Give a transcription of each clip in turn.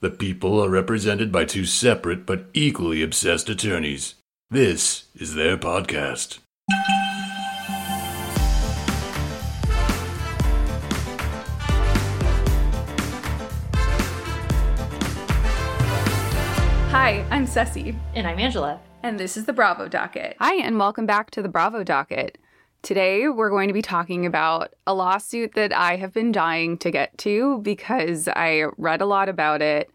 the people are represented by two separate but equally obsessed attorneys. This is their podcast. Hi, I'm Ceci, And I'm Angela. and this is the Bravo Docket. Hi, and welcome back to the Bravo Docket. Today, we're going to be talking about a lawsuit that I have been dying to get to because I read a lot about it.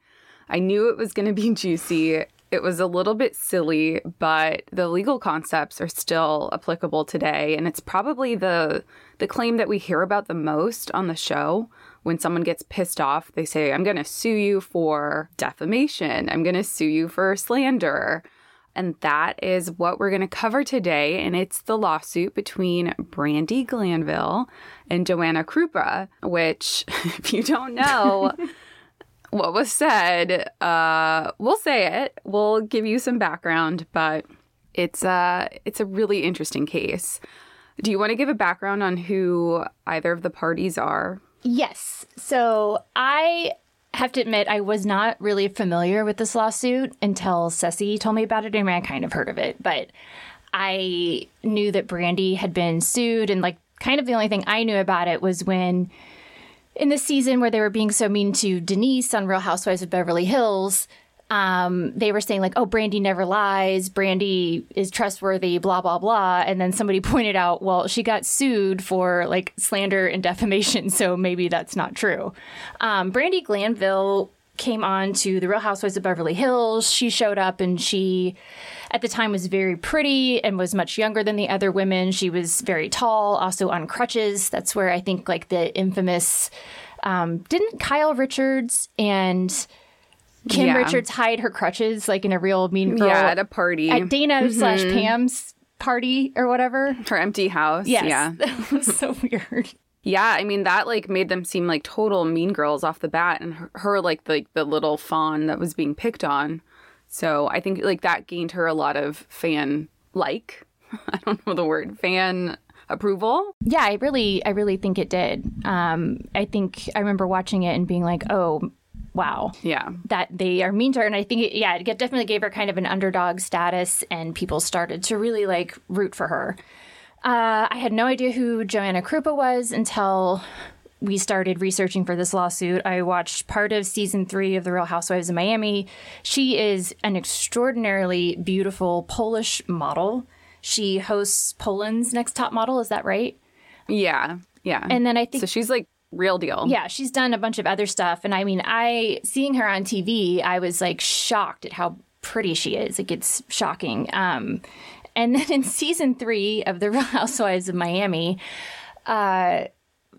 I knew it was going to be juicy. It was a little bit silly, but the legal concepts are still applicable today, and it's probably the the claim that we hear about the most on the show. When someone gets pissed off, they say, "I'm going to sue you for defamation. I'm going to sue you for slander." And that is what we're going to cover today. And it's the lawsuit between Brandi Glanville and Joanna Krupa, which, if you don't know what was said, uh, we'll say it. We'll give you some background, but it's a, it's a really interesting case. Do you want to give a background on who either of the parties are? Yes. So I have to admit, I was not really familiar with this lawsuit until Ceci told me about it. Mean, I kind of heard of it, but I knew that Brandi had been sued. And, like, kind of the only thing I knew about it was when in the season where they were being so mean to Denise on Real Housewives of Beverly Hills, um, they were saying like, "Oh, Brandi never lies. Brandi is trustworthy." Blah blah blah. And then somebody pointed out, well, she got sued for like slander and defamation, so maybe that's not true. Um, Brandi Glanville came on to the Real Housewives of Beverly Hills. She showed up and she, at the time, was very pretty and was much younger than the other women. She was very tall, also on crutches. That's where I think like the infamous. Um, didn't Kyle Richards and Kim Yeah. Richards hide her crutches like in a real mean girl yeah, at a party. at Dana slash Pam's party or whatever. her empty house. Yes, Yeah. that was so weird. Yeah, I mean that like made them seem like total mean girls off the bat, and her, her like the the little fawn that was being picked on. So I think like that gained her a lot of fan like. I don't know the word fan approval. Yeah, I really, I really think it did. Um, I think I remember watching it and being like, oh, wow. Yeah, That they are mean to her, and I think it, yeah, it definitely gave her kind of an underdog status, and people started to really like root for her. Uh, I had no idea who Joanna Krupa was until we started researching for this lawsuit. I watched part of season three of The Real Housewives of Miami. She is an extraordinarily beautiful Polish model. She hosts Poland's Next Top Model. Is that right? yeah, yeah. And then I think so she's like real deal. yeah, she's done a bunch of other stuff. And I mean, I seeing her on TV, I was like shocked at how pretty she is. Like it's shocking. Um, and then in season three of The Real Housewives of Miami, uh,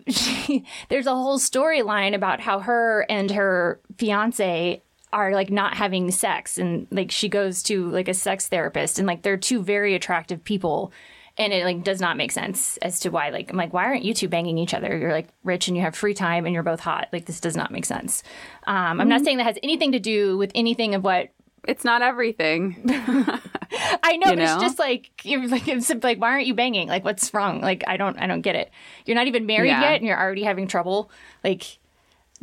she, there's a whole storyline about how her and her fiance are like not having sex. And like she goes to like a sex therapist. And like they're two very attractive people. And it like does not make sense as to why like I'm like why aren't you two banging each other? You're like rich and you have free time and you're both hot. Like this does not make sense. Um, I'm not saying that has anything to do with anything of what It's not everything. I know, You but it's just like you're like it's like why aren't you banging? Like what's wrong? Like I don't I don't get it. You're not even married Yeah. yet and you're already having trouble. Like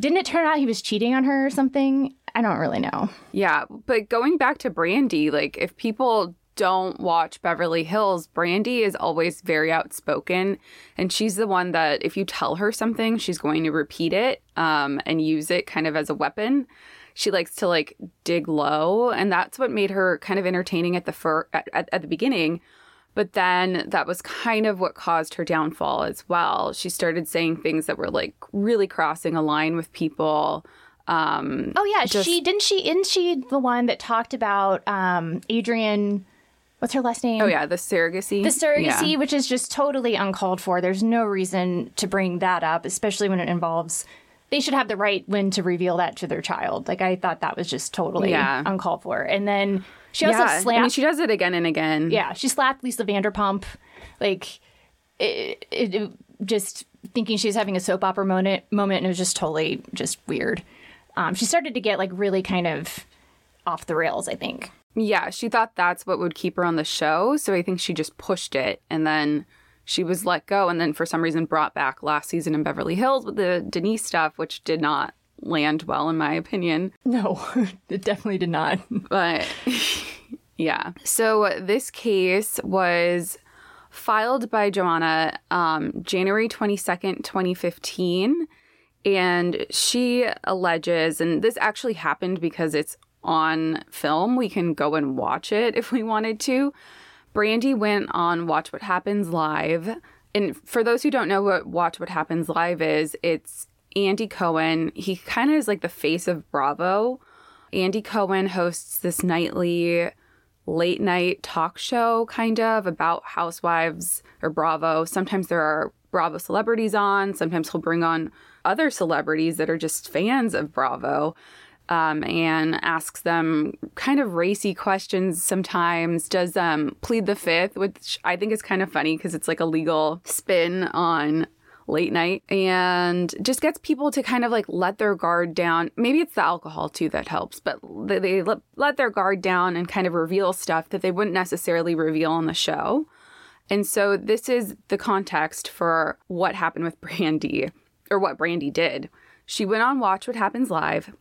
didn't it turn out he was cheating on her or something? I don't really know. Yeah, but going back to Brandi, like if people don't watch Beverly Hills, Brandi is always very outspoken, and she's the one that if you tell her something, she's going to repeat it um, and use it kind of as a weapon. She likes to like dig low, and that's what made her kind of entertaining at the fir- at, at, at the beginning. But then that was kind of what caused her downfall as well. She started saying things that were like really crossing a line with people. Um, Oh yeah, Just- she didn't she isn't she the one that talked about um Adrienne what's her last name? Oh yeah, the surrogacy. The surrogacy, Yeah. which is just totally uncalled for. There's no reason to bring that up, especially when it involves they should have the right when to reveal that to their child. Like I thought that was just totally yeah. uncalled for. And then she also yeah. slapped. I mean, she does it again and again. Yeah, she slapped Lisa Vanderpump, like it, it, it just thinking she was having a soap opera moment. Moment, and it was just totally just weird. Um, she started to get like really kind of off the rails. I think. Yeah, she thought that's what would keep her on the show, so I think she just pushed it, and then she was let go, and then for some reason brought back last season in Beverly Hills with the Denise stuff, which did not land well, in my opinion. No, it definitely did not. But yeah. So this case was filed by Joanna um, January 22nd, 2015. And she alleges, and this actually happened because it's on film. We can go and watch it if we wanted to. Brandi went on Watch What Happens Live. And for those who don't know what Watch What Happens Live is, it's Andy Cohen. He kind of is like the face of Bravo. Andy Cohen hosts this nightly late night talk show, kind of about housewives or Bravo. Sometimes there are Bravo celebrities on, sometimes he'll bring on other celebrities that are just fans of Bravo. Um, and asks them kind of racy questions sometimes. Does um, plead the fifth, which I think is kind of funny because it's like a legal spin on late night and just gets people to kind of like let their guard down. Maybe it's the alcohol too that helps, but they, they let, let their guard down and kind of reveal stuff that they wouldn't necessarily reveal on the show. And so this is the context for what happened with Brandi or what Brandi did. She went on Watch What Happens Live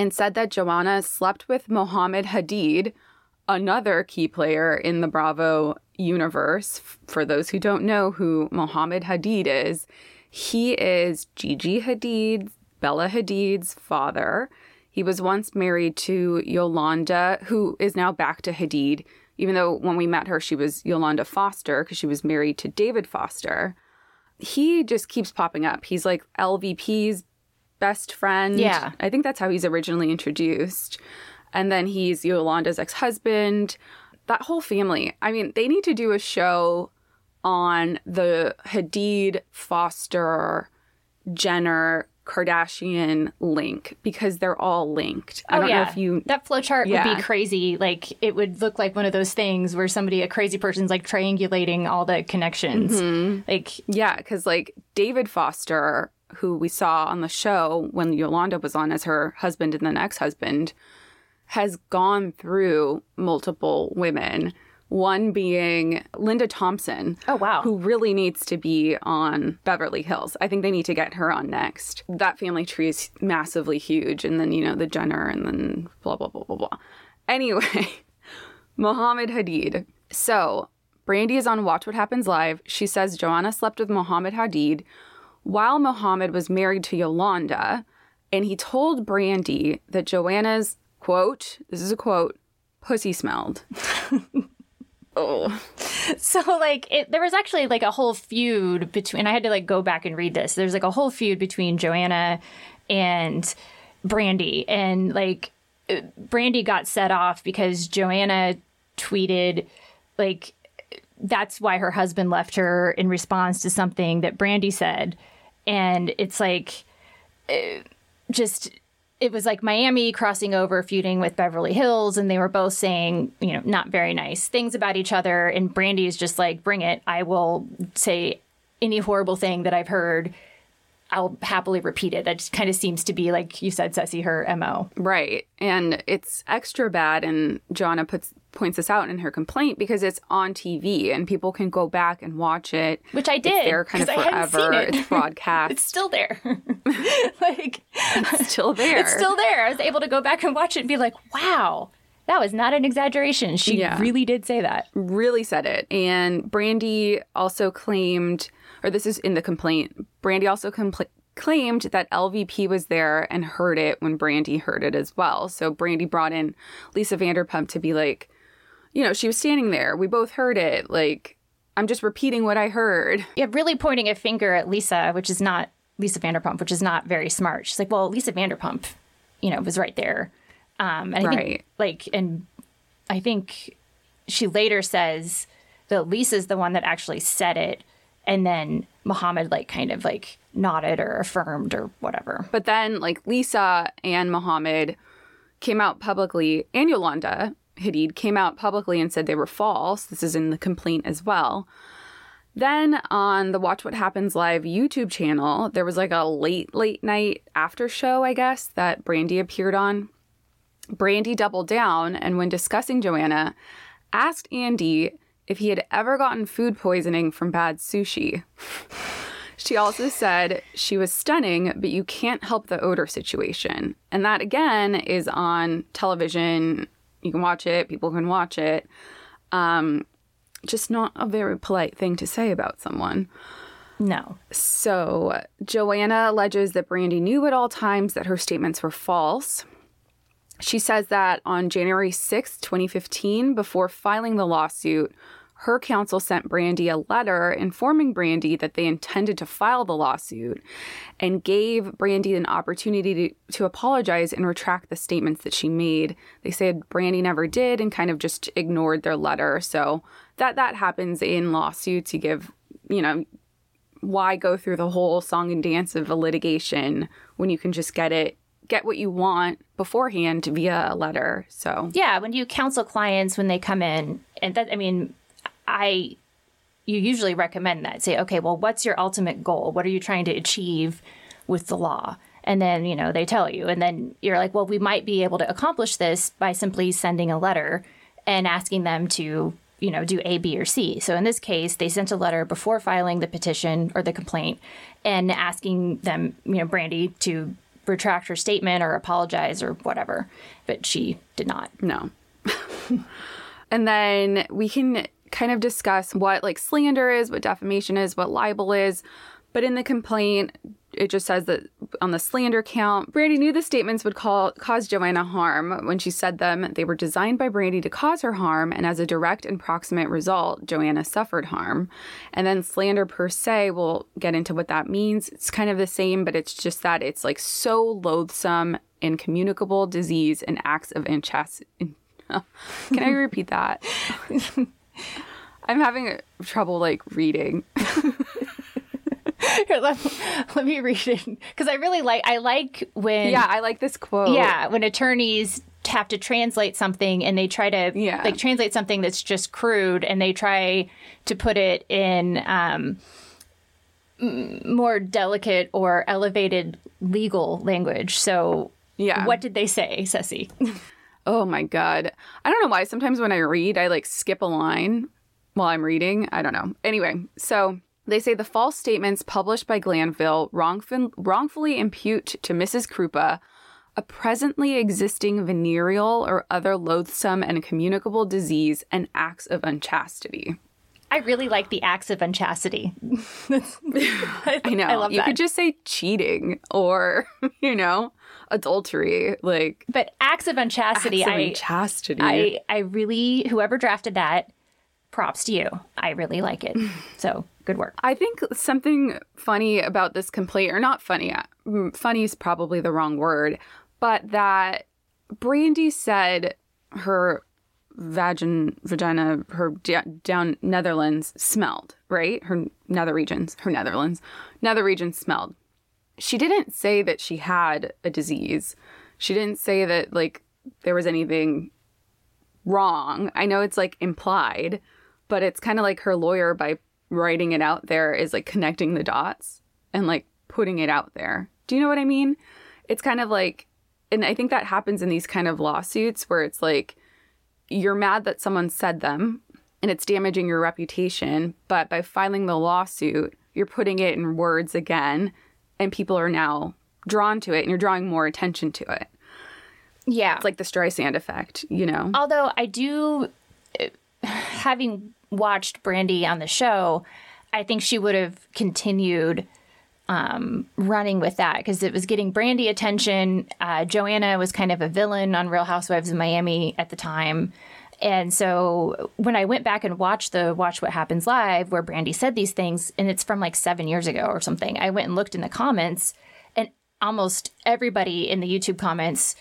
and said that Joanna slept with Mohamed Hadid, another key player in the Bravo universe. For those who don't know who Mohamed Hadid is, he is Gigi Hadid, Bella Hadid's father. He was once married to Yolanda, who is now back to Hadid, even though when we met her, she was Yolanda Foster because she was married to David Foster. He just keeps popping up. He's like LVP's best friend. Yeah. I think that's how he's originally introduced. And then he's Yolanda's ex husband that whole family. I mean, they need to do a show on the Hadid, Foster, Jenner, Kardashian link because they're all linked. I oh, don't yeah. know if you that flowchart yeah. would be crazy. Like it would look like one of those things where somebody, a crazy person's like triangulating all the connections. Mm-hmm. Like yeah, because like David Foster, who we saw on the show when Yolanda was on as her husband and then ex-husband, has gone through multiple women. One being Linda Thompson. Oh, wow. Who really needs to be on Beverly Hills. I think they need to get her on next. That family tree is massively huge. And then, you know, the Jenner and then blah, blah, blah, blah, blah. Anyway, Mohamed Hadid. So, Brandi is on Watch What Happens Live. She says Joanna slept with Mohamed Hadid while Mohamed was married to Yolanda. And he told Brandi that Joanna's quote, this is a quote, pussy smelled. oh. So like it, there was actually like a whole feud between and I had to like go back and read this. There's like a whole feud between Joanna and Brandi and like uh, Brandi got set off because Joanna tweeted like that's why her husband left her in response to something that Brandi said and it's like uh, just it was like Miami crossing over, feuding with Beverly Hills, and they were both saying, you know, not very nice things about each other. And Brandi is just like, bring it. I will say any horrible thing that I've heard. I'll happily repeat it. That just kind of seems to be like you said, Ceci, her mo. Right, and it's extra bad. And Joanna puts points this out in her complaint because it's on TV and people can go back and watch it. Which I did. It's there kind of forever. It. It's broadcast. it's still there. like it's still there. It's still there. I was able to go back and watch it and be like, wow. That was not an exaggeration. She yeah. really did say that. Really said it. And Brandi also claimed, or this is in the complaint, Brandi also compl- claimed that LVP was there and heard it when Brandi heard it as well. So Brandi brought in Lisa Vanderpump to be like, you know, she was standing there. We both heard it. Like, I'm just repeating what I heard. Yeah, really pointing a finger at Lisa, which is not Lisa Vanderpump, which is not very smart. She's like, well, Lisa Vanderpump, you know, was right there. Um, and I right. think, like, and I think she later says that Lisa's the one that actually said it. And then Mohamed like kind of like nodded or affirmed or whatever. But then like Lisa and Mohamed came out publicly, and Yolanda Hadid came out publicly and said they were false. This is in the complaint as well. Then on the Watch What Happens Live YouTube channel, there was like a late, late night after show, I guess, that Brandi appeared on. Brandi doubled down and, when discussing Joanna, asked Andy if he had ever gotten food poisoning from bad sushi. she also said she was stunning, but you can't help the odor situation. And that, again, is on television. You can watch it, people can watch it. Um, just not a very polite thing to say about someone. No. So, Joanna alleges that Brandi knew at all times that her statements were false. She says that on January 6, 2015, before filing the lawsuit, her counsel sent Brandi a letter informing Brandi that they intended to file the lawsuit and gave Brandi an opportunity to, to apologize and retract the statements that she made. They said Brandi never did and kind of just ignored their letter. So that that happens in lawsuits. You give, you know, why go through the whole song and dance of a litigation when you can just get it get what you want beforehand via a letter. So yeah, when you counsel clients when they come in, and that I mean, I you usually recommend that. Say, okay, well, what's your ultimate goal? What are you trying to achieve with the law? And then, you know, they tell you. And then you're like, well, we might be able to accomplish this by simply sending a letter and asking them to, you know, do A, B, or C. So in this case, they sent a letter before filing the petition or the complaint and asking them, you know, Brandi to retract her statement or apologize or whatever. But she did not. No. and then we can kind of discuss what like slander is, what defamation is, what libel is. But in the complaint, it just says that on the slander count, Brandi knew the statements would call, cause Joanna harm. When she said them, they were designed by Brandi to cause her harm, and as a direct and proximate result, Joanna suffered harm. And then slander per se, we'll get into what that means. It's kind of the same, but it's just that it's like so loathsome, incommunicable disease and acts of inchastity. Can I repeat that? I'm having trouble like reading. Here, let, let me read it because I really like. I like when. Yeah, I like this quote. Yeah, when attorneys have to translate something and they try to yeah. like translate something that's just crude and they try to put it in um, more delicate or elevated legal language. So, yeah, what did they say, Ceci? Oh my god. I don't know why sometimes when I read I like skip a line while I'm reading. I don't know. Anyway, so they say the false statements published by Glanville wrongful- wrongfully impute to Mrs. Krupa a presently existing venereal or other loathsome and communicable disease and acts of unchastity. I really like the acts of unchastity. I, I know. I love you that. could just say cheating or, you know, adultery. Like But acts of unchastity, acts of I unchastity. I I really whoever drafted that, props to you. I really like it. So good work. I think something funny about this complaint, or not funny, mm, funny is probably the wrong word, but that Brandi said her vagin vagina her down Netherlands smelled, right? Her nether regions, her Netherlands, nether regions smelled. She didn't say that she had a disease. She didn't say that like there was anything wrong. I know it's like implied, but it's kind of like her lawyer by writing it out there is like connecting the dots and like putting it out there. Do you know what I mean? It's kind of like and I think that happens in these kind of lawsuits where it's like you're mad that someone said them and it's damaging your reputation, but by filing the lawsuit, you're putting it in words again and people are now drawn to it and you're drawing more attention to it. Yeah. It's like the Streisand effect, you know? Although I do, having watched Brandi on the show, I think she would have continued um, running with that because it was getting Brandi attention. Uh, Joanna was kind of a villain on Real Housewives of Miami at the time. And so when I went back and watched the Watch What Happens Live, where Brandi said these things, and it's from like seven years ago or something, I went and looked in the comments, and almost everybody in the YouTube comments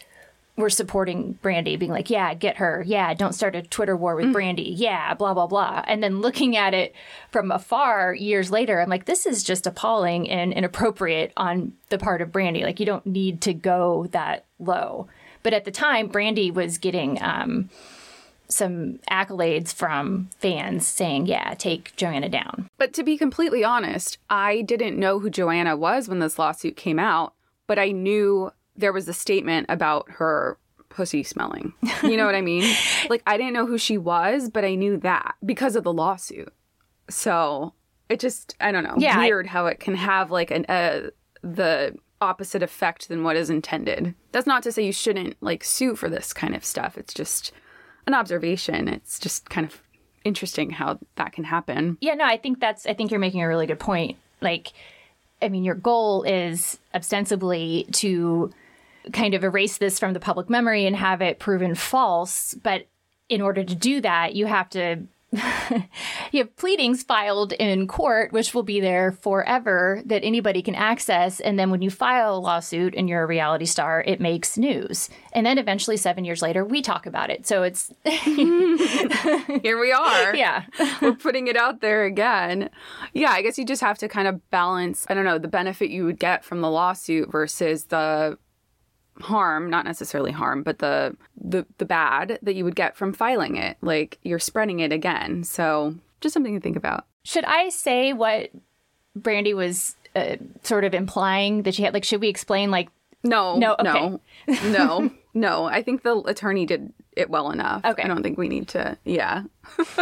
were supporting Brandi, being like, yeah, get her. Yeah, don't start a Twitter war with mm. Brandi. Yeah, blah, blah, blah. And then looking at it from afar years later, I'm like, this is just appalling and inappropriate on the part of Brandi. Like, you don't need to go that low. But at the time, Brandi was getting um, some accolades from fans saying, yeah, take Joanna down. But to be completely honest, I didn't know who Joanna was when this lawsuit came out, but I knew there was a statement about her pussy smelling. You know what I mean? Like I didn't know who she was, but I knew that because of the lawsuit. So it just I don't know. Yeah, weird I, how it can have like an uh, the opposite effect than what is intended. That's not to say you shouldn't like sue for this kind of stuff. It's just an observation. It's just kind of interesting how that can happen. Yeah, no, I think that's I think you're making a really good point. Like I mean, your goal is ostensibly to kind of erase this from the public memory and have it proven false. But in order to do that, you have to you have pleadings filed in court, which will be there forever that anybody can access. And then when you file a lawsuit and you're a reality star, it makes news. And then eventually, seven years later, we talk about it. So it's here we are. Yeah. We're putting it out there again. Yeah, I guess you just have to kind of balance, I don't know, the benefit you would get from the lawsuit versus the harm, not necessarily harm, but the the the bad that you would get from filing it. Like you're spreading it again. So just something to think about. Should I say what Brandi was uh, sort of implying that she had? Like, should we explain? Like, no, no, okay. no, no, no. I think the attorney did it well enough. Okay. I don't think we need to. Yeah.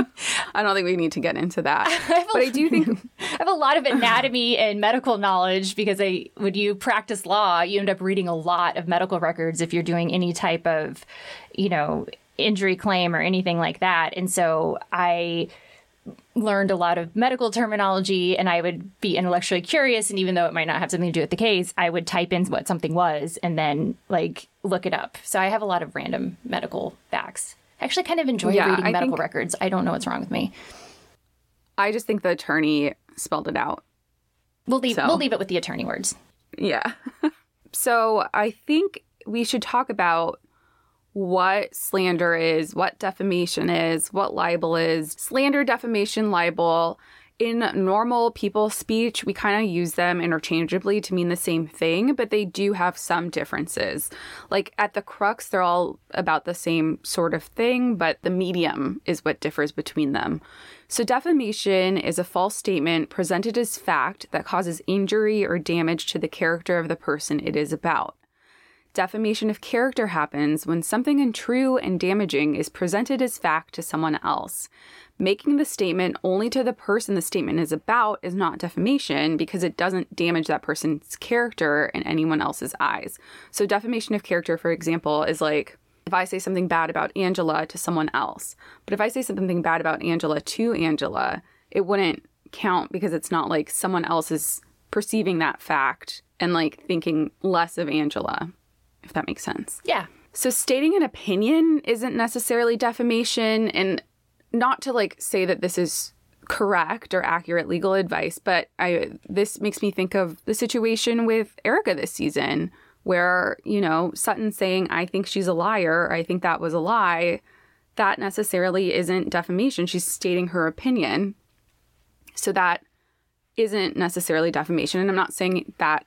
I don't think we need to get into that. I but I do think I have a lot of anatomy and medical knowledge because I, when you practice law, you end up reading a lot of medical records if you're doing any type of, you know, injury claim or anything like that. And so I learned a lot of medical terminology and I would be intellectually curious. And even though it might not have something to do with the case, I would type in what something was and then like look it up. So I have a lot of random medical facts. I actually kind of enjoy yeah, reading I medical think, records. I don't know what's wrong with me. I just think the attorney spelled it out. We'll leave so. we'll leave it with the attorney words. Yeah. so I think we should talk about what slander is, what defamation is, what libel is. Slander, defamation, libel. In normal people speech, we kind of use them interchangeably to mean the same thing, but they do have some differences. Like at the crux, they're all about the same sort of thing, but the medium is what differs between them. So, defamation is a false statement presented as fact that causes injury or damage to the character of the person it is about. Defamation of character happens when something untrue and damaging is presented as fact to someone else. Making the statement only to the person the statement is about is not defamation because it doesn't damage that person's character in anyone else's eyes. So, defamation of character, for example, is like if I say something bad about Angela to someone else. But if I say something bad about Angela to Angela, it wouldn't count because it's not like someone else is perceiving that fact and like thinking less of Angela if that makes sense. Yeah. So stating an opinion isn't necessarily defamation and not to like say that this is correct or accurate legal advice, but I this makes me think of the situation with Erika this season where, you know, Sutton saying I think she's a liar, I think that was a lie, that necessarily isn't defamation. She's stating her opinion. So that isn't necessarily defamation and I'm not saying that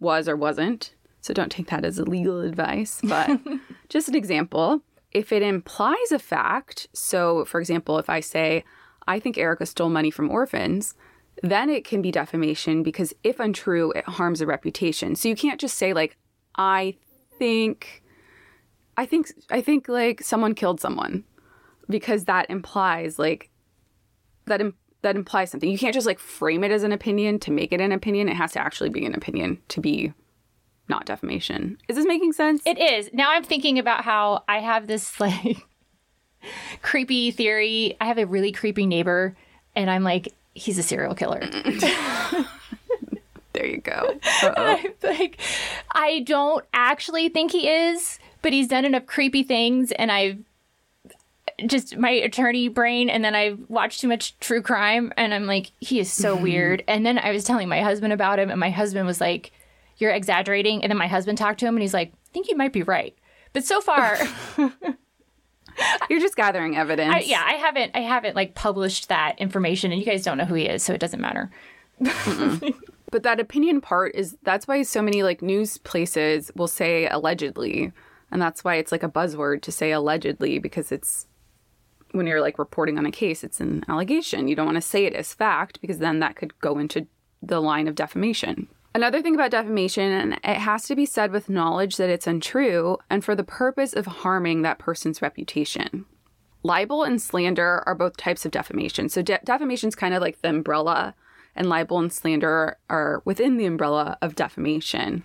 was or wasn't so don't take that as legal advice, but just an example. If it implies a fact, so for example, if I say, I think Erika stole money from orphans, then it can be defamation because if untrue, it harms a reputation. So you can't just say, like, I think. I think I think like someone killed someone because that implies like that that implies something. You can't just like frame it as an opinion to make it an opinion. It has to actually be an opinion to be not defamation. Is this making sense? It is. Now I'm thinking about how I have this like creepy theory. I have a really creepy neighbor, and I'm like, he's a serial killer. there you go. like, I don't actually think he is, but he's done enough creepy things, and I've just my attorney brain and then I watched too much true crime and I'm like he is so mm-hmm. weird and then I was telling my husband about him and my husband was like you're exaggerating. And then my husband talked to him and he's like, I think you might be right. But so far, you're just gathering evidence. I, yeah, I haven't I haven't like published that information, and you guys don't know who he is, so it doesn't matter. but that opinion part is that's why so many like news places will say allegedly, and that's why it's like a buzzword to say allegedly because it's when you're like reporting on a case, it's an allegation. You don't want to say it as fact because then that could go into the line of defamation. Another thing about defamation, and it has to be said with knowledge that it's untrue and for the purpose of harming that person's reputation. Libel and slander are both types of defamation. So, de- defamation is kind of like the umbrella, and libel and slander are within the umbrella of defamation.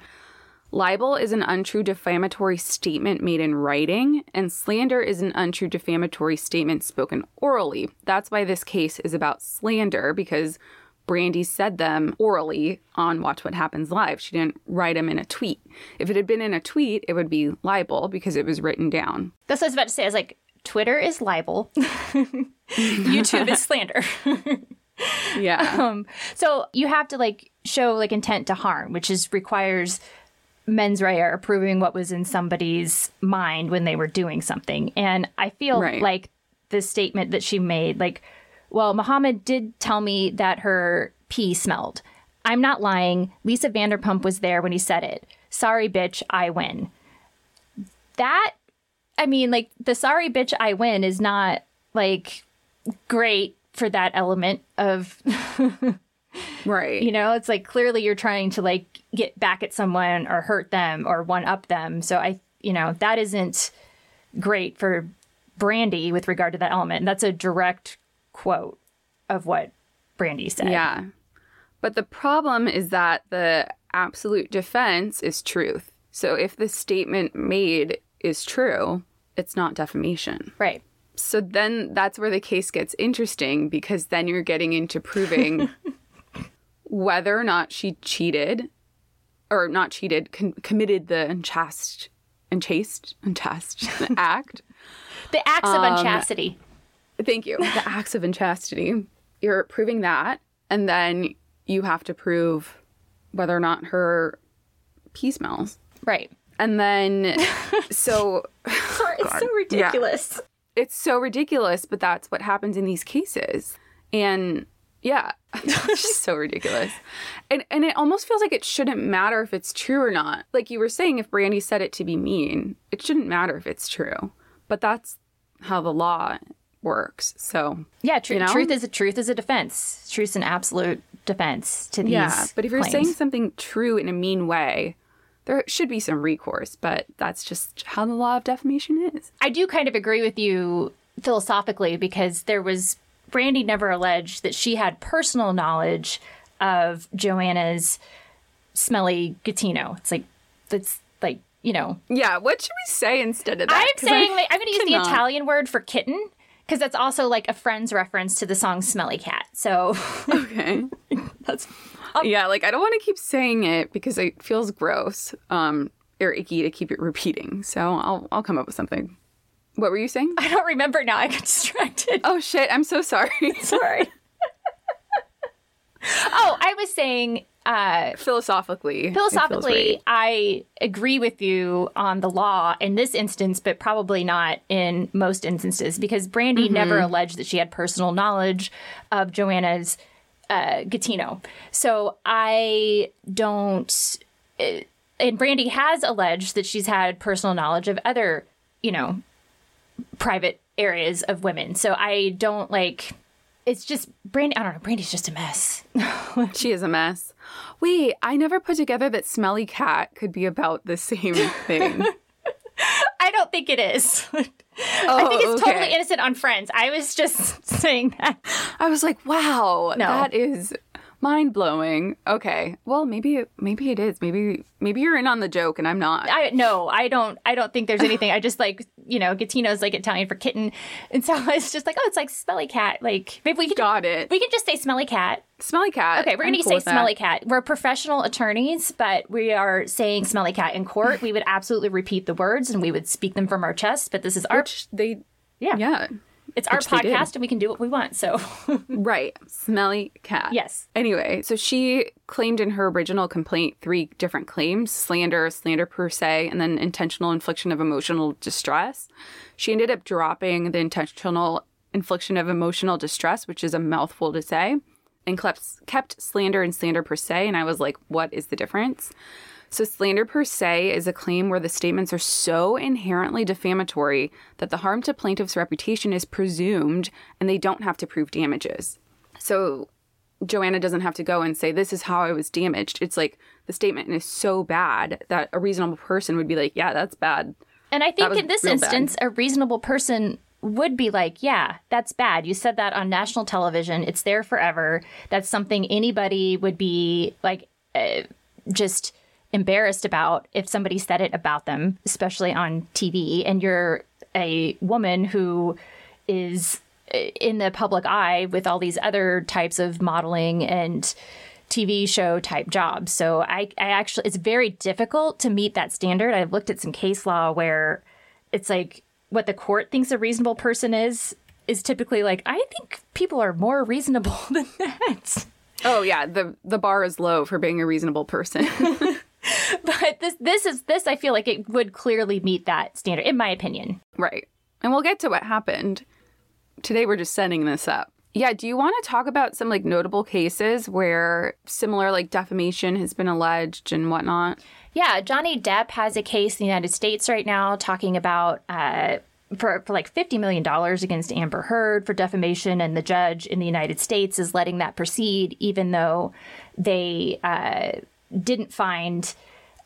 Libel is an untrue defamatory statement made in writing, and slander is an untrue defamatory statement spoken orally. That's why this case is about slander, because Brandi said them orally on Watch What Happens Live. She didn't write them in a tweet. If it had been in a tweet, it would be libel because it was written down. That's what I was about to say. I was like, Twitter is libel, YouTube is slander. yeah. Um, so you have to like show like intent to harm, which is requires mens rea or proving what was in somebody's mind when they were doing something. And I feel right. like the statement that she made, like well, Mohamed did tell me that her pee smelled. I'm not lying. Lisa Vanderpump was there when he said it. Sorry, bitch, I win. That, I mean, like, the sorry, bitch, I win is not, like, great for that element of. right. You know, it's like clearly you're trying to, like, get back at someone or hurt them or one up them. So I, you know, that isn't great for Brandi with regard to that element. And that's a direct quote of what Brandi said. Yeah. But the problem is that the absolute defense is truth. So if the statement made is true, it's not defamation. Right. So then that's where the case gets interesting because then you're getting into proving whether or not she cheated or not cheated, con- committed the unchaste, unchaste, unchaste act. The acts of um, unchastity. Thank you. The acts of unchastity. You're proving that, and then you have to prove whether or not her pee smells. Right. And then, so. it's so ridiculous. Yeah. It's so ridiculous, but that's what happens in these cases. And yeah, it's just so ridiculous. And, and it almost feels like it shouldn't matter if it's true or not. Like you were saying, if Brandi said it to be mean, it shouldn't matter if it's true. But that's how the law works. So yeah, tr- you know? truth is a truth is a defense. Truth's an absolute defense to these. Yeah, but if you're claims. saying something true in a mean way, there should be some recourse. But that's just how the law of defamation is. I do kind of agree with you philosophically because there was Brandi never alleged that she had personal knowledge of Joanna's smelly Gattino. It's like that's like you know. Yeah, what should we say instead of that? I'm saying like, I'm going to use the Italian word for kitten because that's also like a Friends reference to the song Smelly Cat. So okay, that's um, yeah. Like I don't want to keep saying it because it feels gross um, or icky to keep it repeating. So I'll I'll come up with something. What were you saying? I don't remember now. I got distracted. Oh shit! I'm so sorry. sorry. oh, I was saying uh, philosophically, philosophically, right. I agree with you on the law in this instance, but probably not in most instances because Brandi mm-hmm. never alleged that she had personal knowledge of Joanna's uh, Gattino. So I don't. Uh, and Brandi has alleged that she's had personal knowledge of other, you know, private areas of women. So I don't like it's just Brandi. I don't know. Brandi's just a mess. she is a mess. Wait, I never put together that Smelly Cat could be about the same thing. I don't think it is. Oh, I think it's okay. totally innocent on Friends. I was just saying that. I was like, wow, no. that is mind blowing. Okay, well maybe maybe it is. Maybe maybe you're in on the joke and I'm not. I no, I don't. I don't think there's anything. I just like you know, Gattino's like Italian for kitten, and so it's just like oh, it's like smelly cat. Like maybe we could got it. We can just say smelly cat. Smelly cat. Okay, we're gonna cool say smelly cat. We're professional attorneys, but we are saying smelly cat in court. we would absolutely repeat the words and we would speak them from our chest. But this is our. Which they. Yeah. Yeah. It's our podcast and we can do what we want. So, right. Smelly cat. Yes. Anyway, so she claimed in her original complaint three different claims slander, slander per se, and then intentional infliction of emotional distress. She ended up dropping the intentional infliction of emotional distress, which is a mouthful to say, and kept, kept slander and slander per se. And I was like, what is the difference? So, slander per se is a claim where the statements are so inherently defamatory that the harm to plaintiff's reputation is presumed and they don't have to prove damages. So, Joanna doesn't have to go and say, This is how I was damaged. It's like the statement is so bad that a reasonable person would be like, Yeah, that's bad. And I think in this instance, bad. a reasonable person would be like, yeah, that's bad. You said that on national television. It's there forever. That's something anybody would be like, uh, just embarrassed about if somebody said it about them, especially on TV, and you're a woman who is uh, in the public eye with all these other types of modeling and TV show type jobs. So I, I actually, it's very difficult to meet that standard. I've looked at some case law where it's like what the court thinks a reasonable person is is typically like I think people are more reasonable than that. Oh yeah, the the bar is low for being a reasonable person. but this this is this I feel like it would clearly meet that standard in my opinion. Right. And we'll get to what happened. Today we're just setting this up. Yeah, do you want to talk about some like notable cases where similar like defamation has been alleged and whatnot? Yeah, Johnny Depp has a case in the United States right now talking about uh, for, for like $50 million against Amber Heard for defamation, and the judge in the United States is letting that proceed, even though they uh, didn't find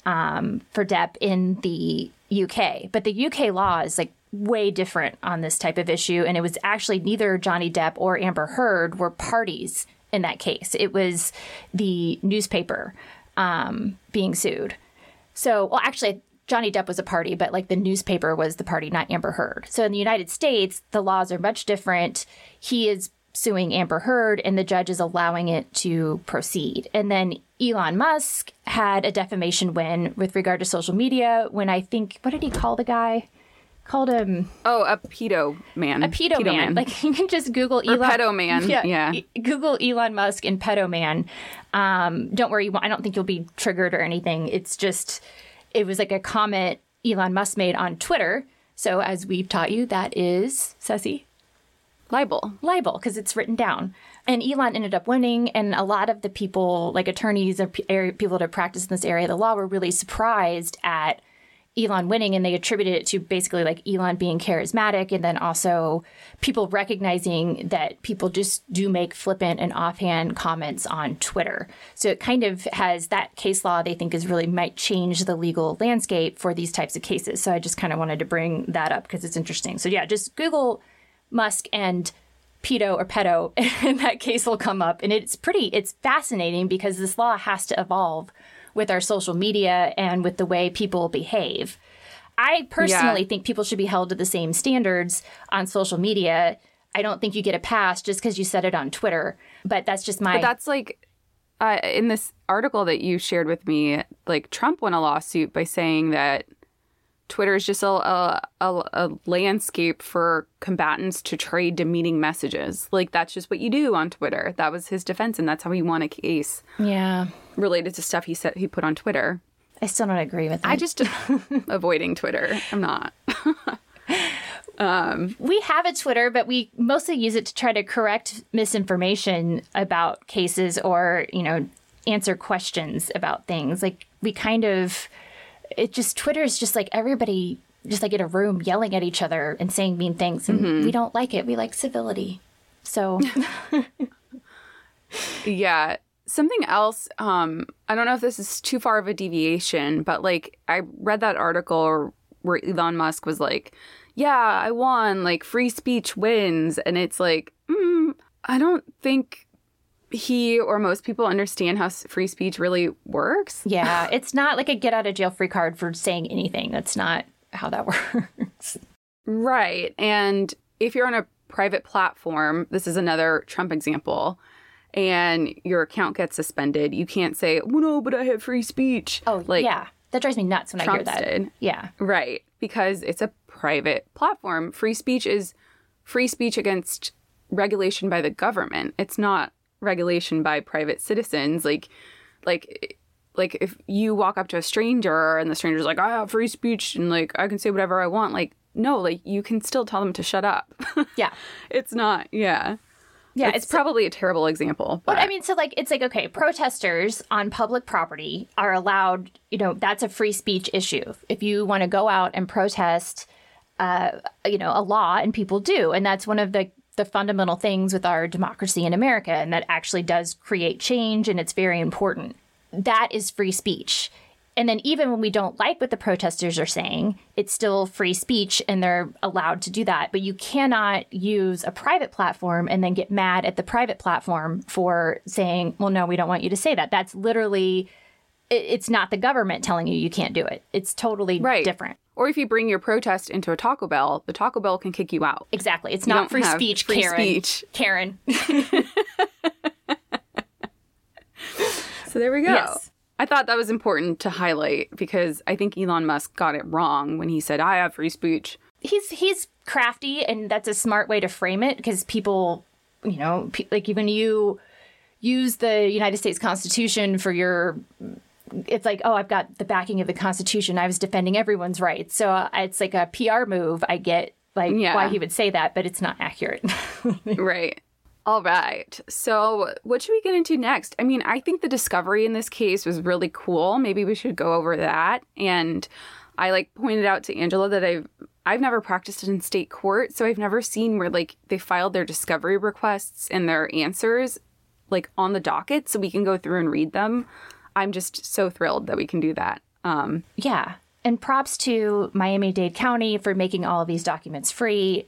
um, for Depp in the UK. But the UK law is like way different on this type of issue. And it was actually neither Johnny Depp or Amber Heard were parties in that case. It was the newspaper um, being sued. So, well, actually, Johnny Depp was a party, but like the newspaper was the party, not Amber Heard. So in the United States, the laws are much different. He is suing Amber Heard, and the judge is allowing it to proceed. And then Elon Musk had a defamation win with regard to social media when I think, what did he call the guy? Called him oh a pedo man a pedo, pedo man. man. like you can just Google or Elon pedo man yeah, yeah. Google Elon Musk and pedo man um, don't worry I don't think you'll be triggered or anything it's just it was like a comment Elon Musk made on Twitter so as we've taught you that is Ceci libel libel because it's written down and Elon ended up winning, and a lot of the people, like attorneys or people that practice in this area of the law, were really surprised at Elon winning, and they attributed it to basically like Elon being charismatic, and then also people recognizing that people just do make flippant and offhand comments on Twitter. So it kind of has that case law they think is really might change the legal landscape for these types of cases. So I just kind of wanted to bring that up because it's interesting. So yeah, just Google Musk and pedo or pedo, and that case will come up. And it's pretty, it's fascinating because this law has to evolve with our social media and with the way people behave. I personally yeah. think people should be held to the same standards on social media. I don't think you get a pass just because you said it on Twitter, but that's just my. But that's like uh, in this article that you shared with me, like Trump won a lawsuit by saying that Twitter is just a, a, a, landscape for combatants to trade demeaning messages. Like, that's just what you do on Twitter. That was his defense, and that's how he won a case. Yeah. Related to stuff he said he put on Twitter. I still don't agree with it. I just avoiding Twitter. I'm not. um, we have a Twitter, but we mostly use it to try to correct misinformation about cases or, you know, answer questions about things. Like, we kind of it just Twitter is just like everybody just like in a room yelling at each other and saying mean things and mm-hmm. we don't like it. We like civility. So Yeah. Something else, um, I don't know if this is too far of a deviation, but like I read that article where Elon Musk was like, Yeah, I won, like free speech wins. And it's like, mm, I don't think he or most people understand how free speech really works. Yeah, it's not like a get out of jail free card for saying anything. That's not how that works. Right. And if you're on a private platform, this is another Trump example, and your account gets suspended, you can't say, well, no, but I have free speech. Oh, like, yeah. That drives me nuts when Trump's I hear that. Did. Yeah. Right. Because it's a private platform. Free speech is free speech against regulation by the government. It's not regulation by private citizens. Like, like, like if you walk up to a stranger and the stranger's like, I have free speech and like I can say whatever I want. Like, no, like you can still tell them to shut up. Yeah. it's not. Yeah. Yeah. It's, probably a terrible example. But But I mean, so like it's like okay, protesters on public property are allowed. You know, that's a free speech issue. If you want to go out and protest, uh, you know, a law, and people do, and that's one of the the fundamental things with our democracy in America, and that actually does create change, and it's very important. That is free speech. And then even when we don't like what the protesters are saying, it's still free speech and they're allowed to do that. But you cannot use a private platform and then get mad at the private platform for saying, well, no, we don't want you to say that. That's literally, it's not the government telling you you can't do it. It's totally Right. different. Or if you bring your protest into a Taco Bell, the Taco Bell can kick you out. Exactly. It's You not free speech, free Karen. speech. Karen. So there we go. Yes. I thought that was important to highlight because I think Elon Musk got it wrong when he said, I have free speech. he's he's crafty and that's a smart way to frame it because people you know pe- like even you use the united states constitution for your it's like oh i've got the backing of the constitution i was defending everyone's rights so uh, it's like a pr move i get like Yeah. why he would say that but it's not accurate right. All right. So, what should we get into next? I mean, I think the discovery in this case was really cool. Maybe we should go over that. And I like pointed out to Angela that I've I've never practiced in state court, so I've never seen where like they filed their discovery requests and their answers like on the docket so we can go through and read them. I'm just so thrilled that we can do that. Um, Yeah. And props to Miami Dade County for making all of these documents free.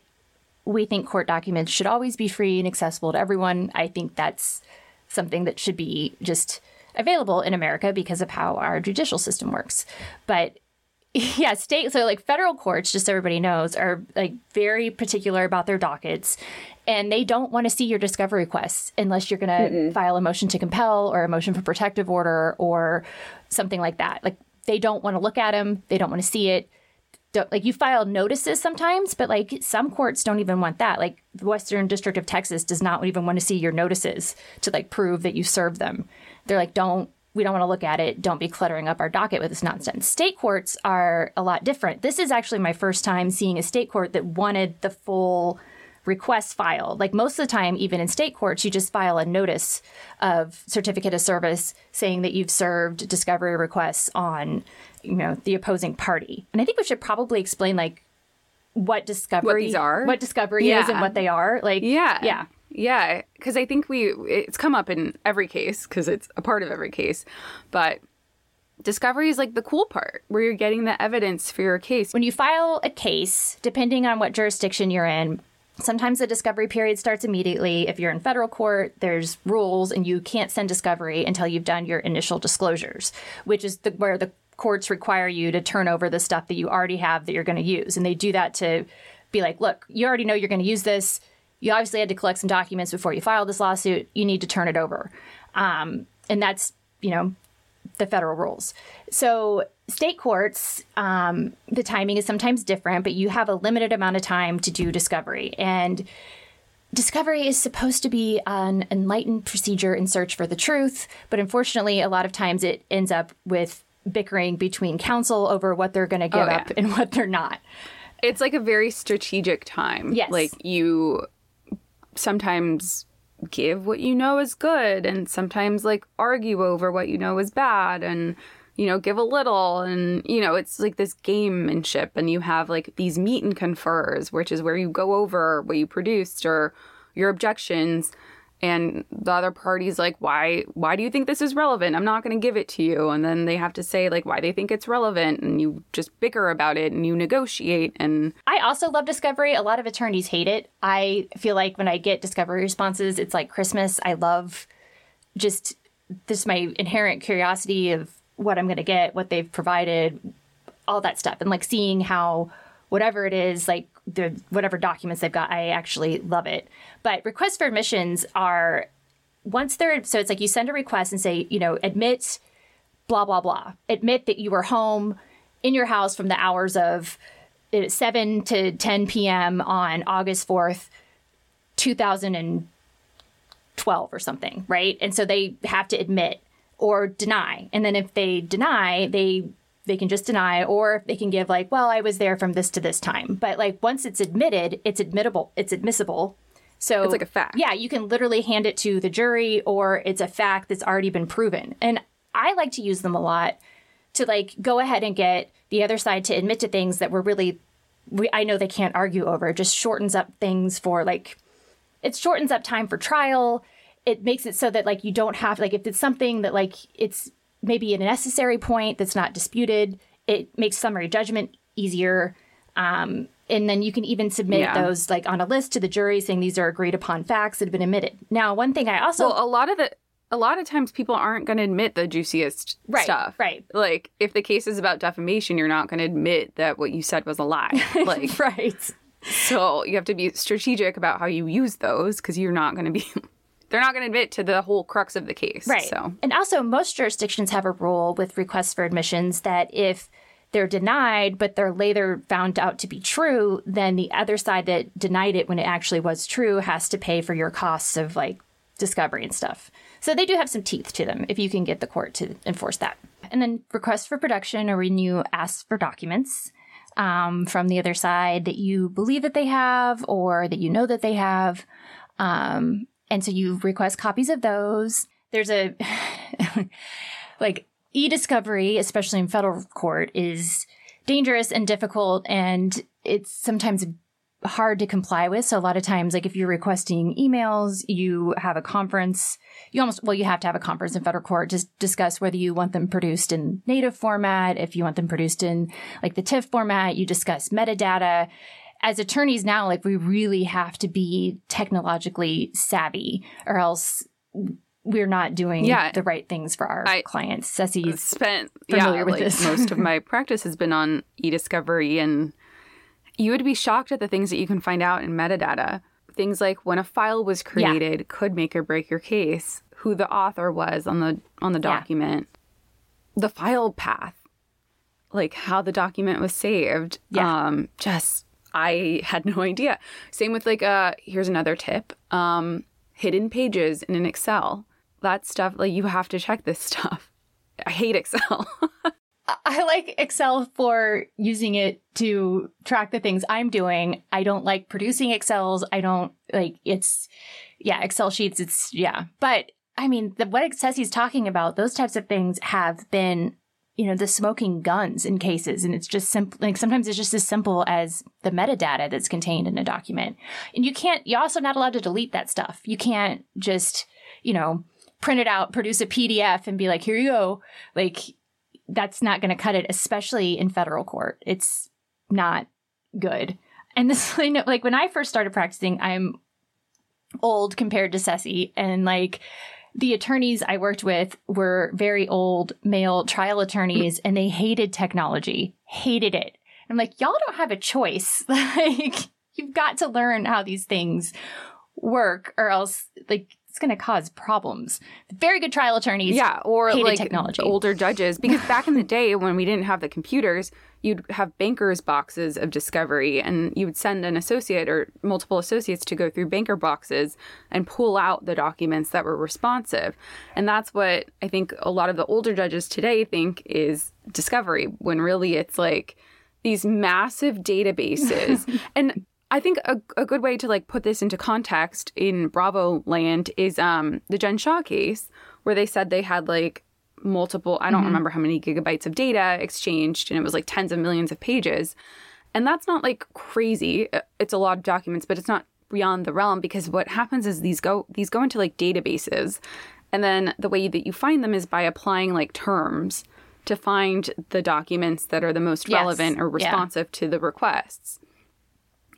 We think court documents should always be free and accessible to everyone. I think that's something that should be just available in America because of how our judicial system works. But yeah, state so like federal courts, just so everybody knows, are like very particular about their dockets, and they don't want to see your discovery requests unless you're going to file a motion to compel or a motion for protective order or something like that. Like they don't want to look at them, they don't want to see it. Don't, like you file notices sometimes, but like some courts don't even want that. Like the Western District of Texas does not even want to see your notices to like prove that you served them. They're like, don't we don't want to look at it. Don't be cluttering up our docket with this nonsense. State courts are a lot different. This is actually my first time seeing a state court that wanted the full request filed. Like most of the time, even in state courts, you just file a notice of certificate of service saying that you've served discovery requests on, you know, the opposing party. And I think we should probably explain like what discovery these are? what discovery is, and what they are. Like Yeah. yeah. Yeah. Because I think we, it's come up in every case because it's a part of every case. But discovery is like the cool part where you're getting the evidence for your case. When you file a case, depending on what jurisdiction you're in, sometimes the discovery period starts immediately. If you're in federal court, there's rules and you can't send discovery until you've done your initial disclosures, which is the, where the courts require you to turn over the stuff that you already have that you're going to use. And they do that to be like, look, you already know you're going to use this. You obviously had to collect some documents before you filed this lawsuit. You need to turn it over. Um, and that's, you know, the federal rules. So, state courts, um, the timing is sometimes different, but you have a limited amount of time to do discovery. And discovery is supposed to be an enlightened procedure in search for the truth, but unfortunately, a lot of times it ends up with bickering between counsel over what they're going to give Oh, yeah. up and what they're not. It's like a very strategic time. Yes. Like you sometimes give what you know is good and sometimes like argue over what you know is bad and you know give a little and you know it's like this gamemanship and you have like these meet and confers which is where you go over what you produced or your objections and the other party's like why why do you think this is relevant i'm not going to give it to you and then they have to say like why they think it's relevant and you just bicker about it and you negotiate and I also love discovery. A lot of attorneys hate it. I feel like when I get discovery responses, it's like Christmas. I love just this my inherent curiosity of what I'm going to get, what they've provided, all that stuff, and like seeing how whatever it is, like the whatever documents they've got, I actually love it. But requests for admissions are once they're so it's like you send a request and say, you know, admit blah blah blah. Admit that you were home in your house from the hours of uh, 7 to 10 p.m. on August 4th, 2012 or something, right? And so they have to admit or deny. And then if they deny, they they can just deny or they can give like, well, I was there from this to this time. But like once it's admitted, it's admittable, it's admissible. So it's like a fact. Yeah, you can literally hand it to the jury or it's a fact that's already been proven. And I like to use them a lot to like go ahead and get the other side to admit to things that were really we, I know they can't argue over. It just shortens up things for like it shortens up time for trial. It makes it so that like you don't have like if it's something that like it's maybe a necessary point that's not disputed, it makes summary judgment easier. Um, and then you can even submit yeah. those like on a list to the jury saying these are agreed upon facts that have been admitted. Now, one thing I also well, a lot of the a lot of times people aren't going to admit the juiciest right, stuff. Right. Like if the case is about defamation, you're not going to admit that what you said was a lie. Like right. So you have to be strategic about how you use those because you're not going to be. They're not going to admit to the whole crux of the case. Right. So and also most jurisdictions have a rule with requests for admissions that if they're denied, but they're later found out to be true, then the other side that denied it when it actually was true has to pay for your costs of like discovery and stuff. So they do have some teeth to them if you can get the court to enforce that. And then request for production or when you ask for documents um, from the other side that you believe that they have or that you know that they have. Um, and so you request copies of those. There's a like e-discovery, especially in federal court, is dangerous and difficult, and it's sometimes hard to comply with. So a lot of times, like if you're requesting emails, you have a conference. You almost well, you have to have a conference in federal court to discuss whether you want them produced in native format, if you want them produced in like the TIFF format. You discuss metadata. As attorneys now, like we really have to be technologically savvy, or else we're not doing yeah, the right things for our I clients. Ceci's spent familiar yeah, with like this. most of my practice has been on e-discovery and you would be shocked at the things that you can find out in metadata. Things like when a file was created yeah. could make or break your case, who the author was on the on the document, the file path, like how the document was saved. Yeah. Um, just I had no idea. Same with like uh here's another tip. Um, hidden pages in an Excel. That stuff like you have to check this stuff. I hate Excel. I like Excel for using it to track the things I'm doing. I don't like producing Excels. I don't like it's, yeah, Excel sheets. It's, yeah. But I mean, the, what Ceci's talking about, those types of things have been, you know, the smoking guns in cases. And it's just simple, like sometimes it's just as simple as the metadata that's contained in a document. And you can't, you're also not allowed to delete that stuff. You can't just, you know, print it out, produce a PDF and be like, here you go. Like, that's not going to cut it, especially in federal court. It's not good. And this, like when I first started practicing, I'm old compared to Ceci, and like the attorneys I worked with were very old male trial attorneys, and they hated technology, hated it. I'm like, y'all don't have a choice. like, you've got to learn how these things work, or else, like, it's going to cause problems. Very good trial attorneys, yeah, or like technology. older judges, because back in the day when we didn't have the computers, you'd have bankers boxes of discovery, and you would send an associate or multiple associates to go through banker boxes and pull out the documents that were responsive, and that's what I think a lot of the older judges today think is discovery, when really it's like these massive databases and I think a, a good way to like put this into context in Bravo land is um the Jen Shah case where they said they had like multiple I don't mm-hmm. remember how many gigabytes of data exchanged and it was like tens of millions of pages. And that's not like crazy. Uh, it's a lot of documents, but it's not beyond the realm because what happens is these go these go into like databases and then the way that you find them is by applying like terms to find the documents that are the most yes. relevant or responsive yeah. to the requests.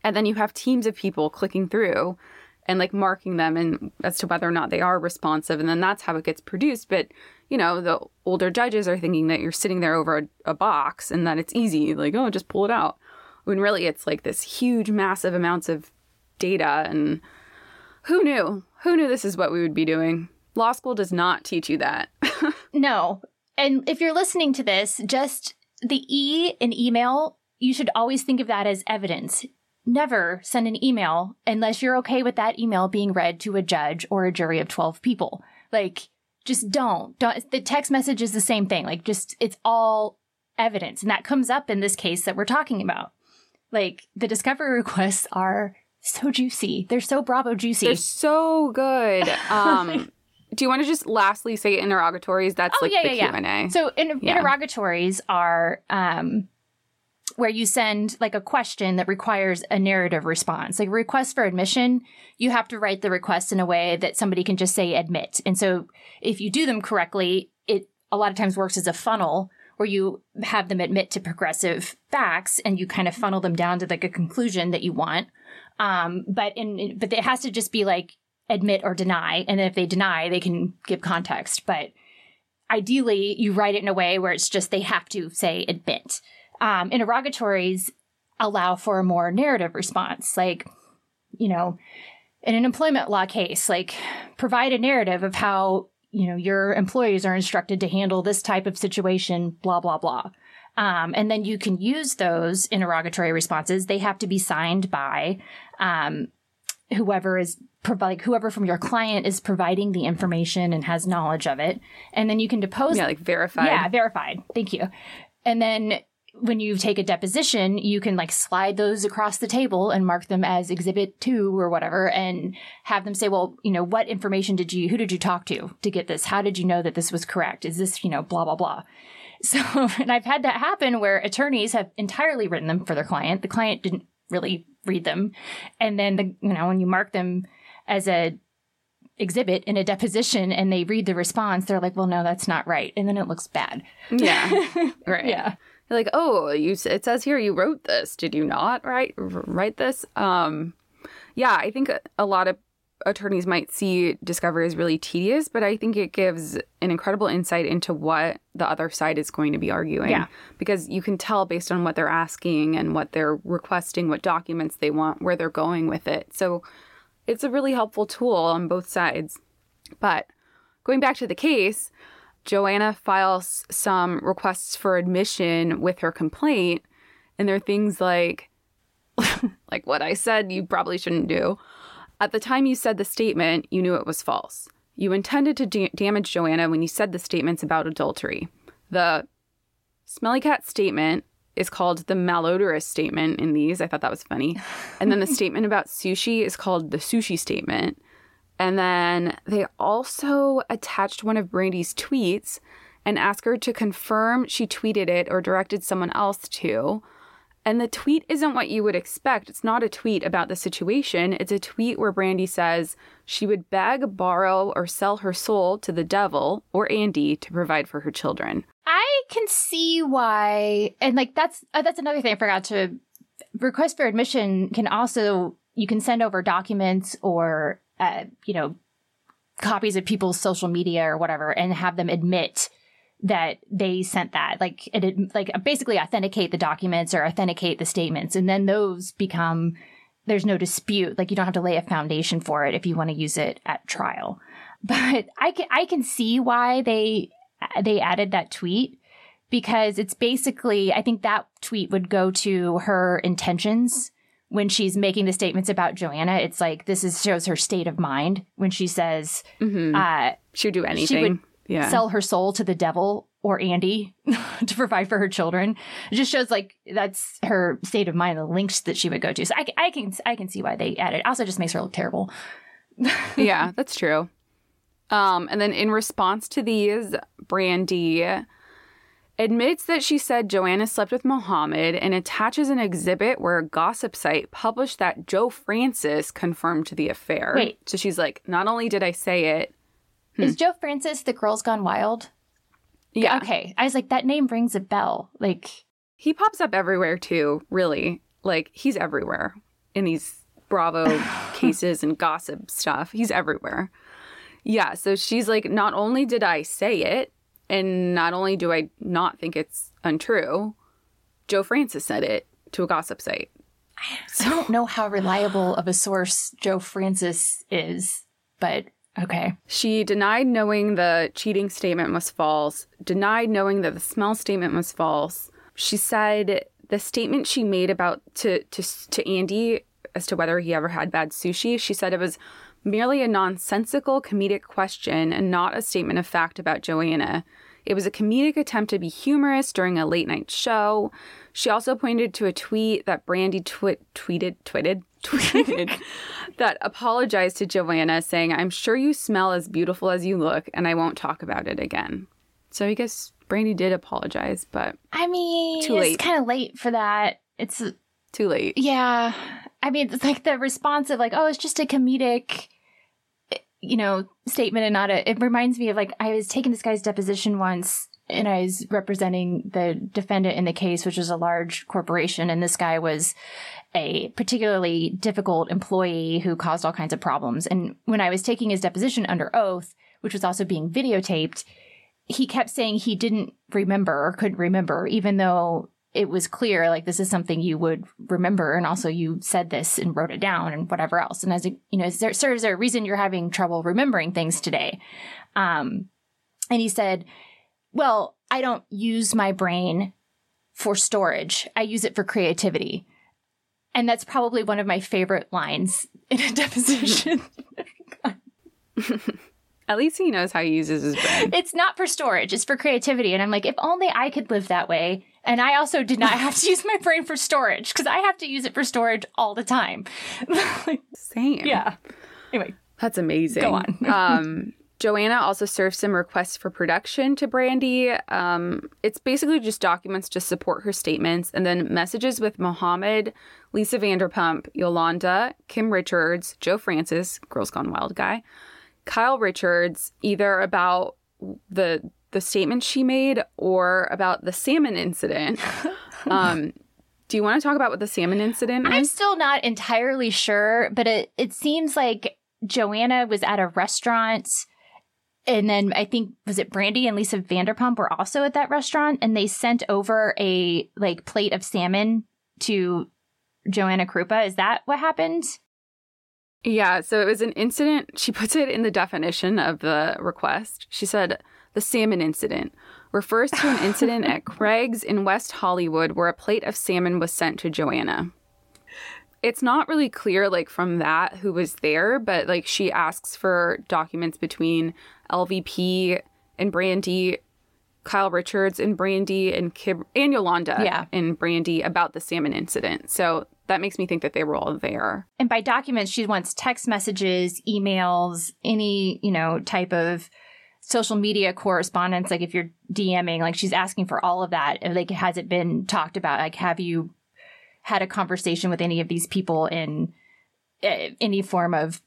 And then you have teams of people clicking through and like marking them and as to whether or not they are responsive. And then that's how it gets produced. But, you know, the older judges are thinking that you're sitting there over a, a box and that it's easy, like, oh, just pull it out. When really it's like this huge, massive amounts of data. And who knew? Who knew this is what we would be doing? Law school does not teach you that. no. And if you're listening to this, just the E in email you should always think of that as evidence. Never send an email unless you're okay with that email being read to a judge or a jury of 12 people. Like, just don't. Don't. The text message is the same thing. Like, just, it's all evidence. And that comes up in this case that we're talking about. Like, the discovery requests are so juicy. They're so Bravo juicy. They're so good. Um, do you want to just lastly say interrogatories? That's oh, like yeah, the yeah, Q&A. Yeah. So in- interrogatories are um, where you send like a question that requires a narrative response. Like request for admission, you have to write the request in a way that somebody can just say admit. And so if you do them correctly, it a lot of times works as a funnel where you have them admit to progressive facts and you kind of funnel them down to like a conclusion that you want. Um, but in but it has to just be like admit or deny, and if they deny, they can give context. But ideally, you write it in a way where it's just they have to say admit. Um, interrogatories allow for a more narrative response, like you know, in an employment law case, like provide a narrative of how you know your employees are instructed to handle this type of situation, blah blah blah. Um, and then you can use those interrogatory responses. They have to be signed by um, whoever is like whoever from your client is providing the information and has knowledge of it. And then you can depose. yeah, like verified. Yeah, verified. Thank you. And then when you take a deposition, you can like slide those across the table and mark them as exhibit two or whatever and have them say, well, you know, what information did you, who did you talk to to get this? How did you know that this was correct? Is this, you know, blah, blah, blah. So, and I've had that happen where attorneys have entirely written them for their client. The client didn't really read them. And then the, you know, when you mark them as a exhibit in a deposition and they read the response, they're like, well, no, that's not right. And then it looks bad. Yeah. right. Yeah. You're like, oh, you. It says here you wrote this. Did you not write write this? Um, yeah, I think a- lot of attorneys might see discovery as really tedious, but I think it gives an incredible insight into what the other side is going to be arguing. Yeah. because you can tell based on what they're asking and what they're requesting, what documents they want, where they're going with it. So it's a really helpful tool on both sides. But going back to the case, Joanna files some requests for admission with her complaint, and they're things like, like what I said you probably shouldn't do. At the time you said the statement, you knew it was false. You intended to da- damage Joanna when you said the statements about adultery. The smelly cat statement is called the malodorous statement in these. I thought that was funny. And then the statement about sushi is called the sushi statement. And then they also attached one of Brandi's tweets and asked her to confirm she tweeted it or directed someone else to. And the tweet isn't what you would expect. It's not a tweet about the situation. It's a tweet where Brandi says she would beg, borrow, or sell her soul to the devil or Andy to provide for her children. I can see why, and like that's uh, that's another thing I forgot to request for admission can also you can send over documents or uh, you know copies of people's social media or whatever and have them admit that they sent that. Like it like basically authenticate the documents or authenticate the statements. And then those become there's no dispute. Like you don't have to lay a foundation for it if you want to use it at trial. But i can i can see why they they added that tweet because it's basically i think that tweet would go to her intentions when she's making the statements about joanna it's like this is shows her state of mind when she says uh, She would do anything. She would yeah. sell her soul to the devil or Andy to provide for her children. It just shows like that's her state of mind, the links that she would go to. So I, I can I can see why they added. Also, just makes her look terrible. yeah, that's true. Um, and then in response to these, Brandi admits that she said Joanna slept with Mohamed and attaches an exhibit where a gossip site published that Joe Francis confirmed the affair. Wait. So she's like, not only did I say it, hmm. Is Joe Francis the Girls Gone Wild? yeah, Okay, I was like that name rings a bell. Like he pops up everywhere too, really. Like he's everywhere in these Bravo cases and gossip stuff. He's everywhere. Yeah, so she's like, not only did I say it, and not only do I not think it's untrue, Joe Francis said it to a gossip site. I don't know how reliable of a source Joe Francis is, but okay. She denied knowing the cheating statement was false, denied knowing that the smell statement was false. She said the statement she made about to to to Andy as to whether he ever had bad sushi, she said it was merely a nonsensical comedic question and not a statement of fact about Joanna. It was a comedic attempt to be humorous during a late night show. She also pointed to a tweet that Brandi twi- tweeted, tweeted, tweeted that apologized to Joanna, saying, I'm sure you smell as beautiful as you look, and I won't talk about it again. So I guess Brandi did apologize, but I mean, Too late. it's kind of late for that. It's too late. yeah. I mean, it's like the response of like, oh, it's just a comedic, you know, statement and not a. It reminds me of like I was taking this guy's deposition once, and I was representing the defendant in the case, which was a large corporation, and this guy was a particularly difficult employee who caused all kinds of problems. And when I was taking his deposition under oath, which was also being videotaped, he kept saying he didn't remember or couldn't remember, even though it was clear like this is something you would remember and also you said this and wrote it down and whatever else. And as a, you know is there, sir is there a reason you're having trouble remembering things today? Um and he said well i don't use my brain for storage. I use it for creativity. And that's probably one of my favorite lines in a deposition. At least he knows how he uses his brain. it's not for storage it's for creativity. And i'm like if only i could live that way and i also did not have to use my brain for storage because i have to use it for storage all the time Same. yeah anyway That's amazing. Go on. um, Joanna also served some requests for production to Brandi. Um, it's basically just documents to support her statements, and then messages with Mohamed, Lisa Vanderpump, Yolanda, Kim Richards, Joe Francis, Girls Gone Wild guy, Kyle Richards, either about the the statement she made or about the salmon incident. um, do you want to talk about what the salmon incident i'm still not entirely sure but it, it seems like joanna was at a restaurant and then i think was it brandi and lisa vanderpump were also at that restaurant and they sent over a like plate of salmon to joanna krupa is that what happened Yeah, so it was an incident. She puts it in the definition of the request. She said the salmon incident refers to an incident at Craig's in West Hollywood where a plate of salmon was sent to Joanna. It's not really clear, like, from that who was there, but like she asks for documents between LVP and Brandi, Kyle Richards and Brandi, and Kib- and Yolanda Yeah. and Brandi about the salmon incident. So that makes me think that they were all there. and by documents she wants text messages emails any you know type of social media correspondence like if you're dming like she's asking for all of that like has it been talked about like have you had a conversation with any of these people in uh, any form of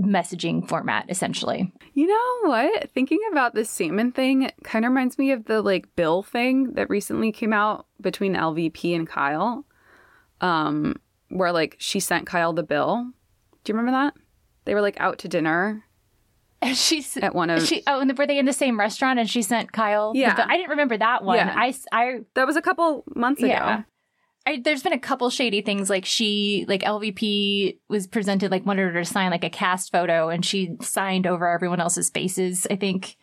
messaging format essentially You know what? Thinking about the salmon thing kind of reminds me of the like bill thing that recently came out between LVP and Kyle. Um, where like she sent Kyle the bill. Do you remember that? They were like out to dinner and she's at one of she oh and were they in the same restaurant and she sent kyle Yeah. bill? i didn't remember that one Yeah. i i that was a couple months ago. Yeah. I, there's been a couple shady things like she like LVP was presented like wanted her to sign like a cast photo and she signed over everyone else's faces. I think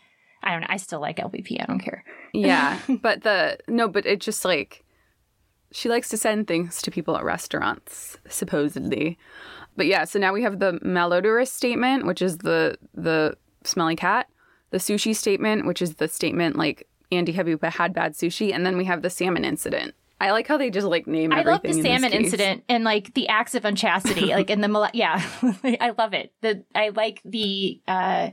I don't know. I still like LVP. I don't care. Yeah. but the no, but it just like she likes to send things to people at restaurants, supposedly. But yeah, so now we have the malodorous statement, which is the the smelly cat, the sushi statement, which is the statement like Andy have you had bad sushi, and then we have the salmon incident. I like how they just like name I love the salmon incident and like the acts of unchastity, like in the mole- yeah, I love it. The I like the uh,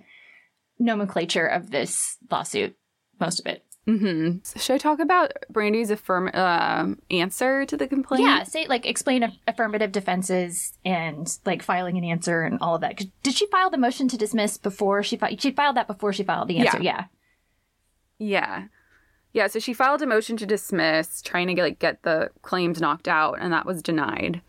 nomenclature of this lawsuit, most of it. Hmm Should I talk about Brandi's affirm uh, answer to the complaint? Yeah, say like explain aff- affirmative defenses and like filing an answer and all of that. Did she file the motion to dismiss before she filed? She filed that before she filed the answer. Yeah. Yeah. Yeah, so she filed a motion to dismiss, trying to get like get the claims knocked out, and that was denied.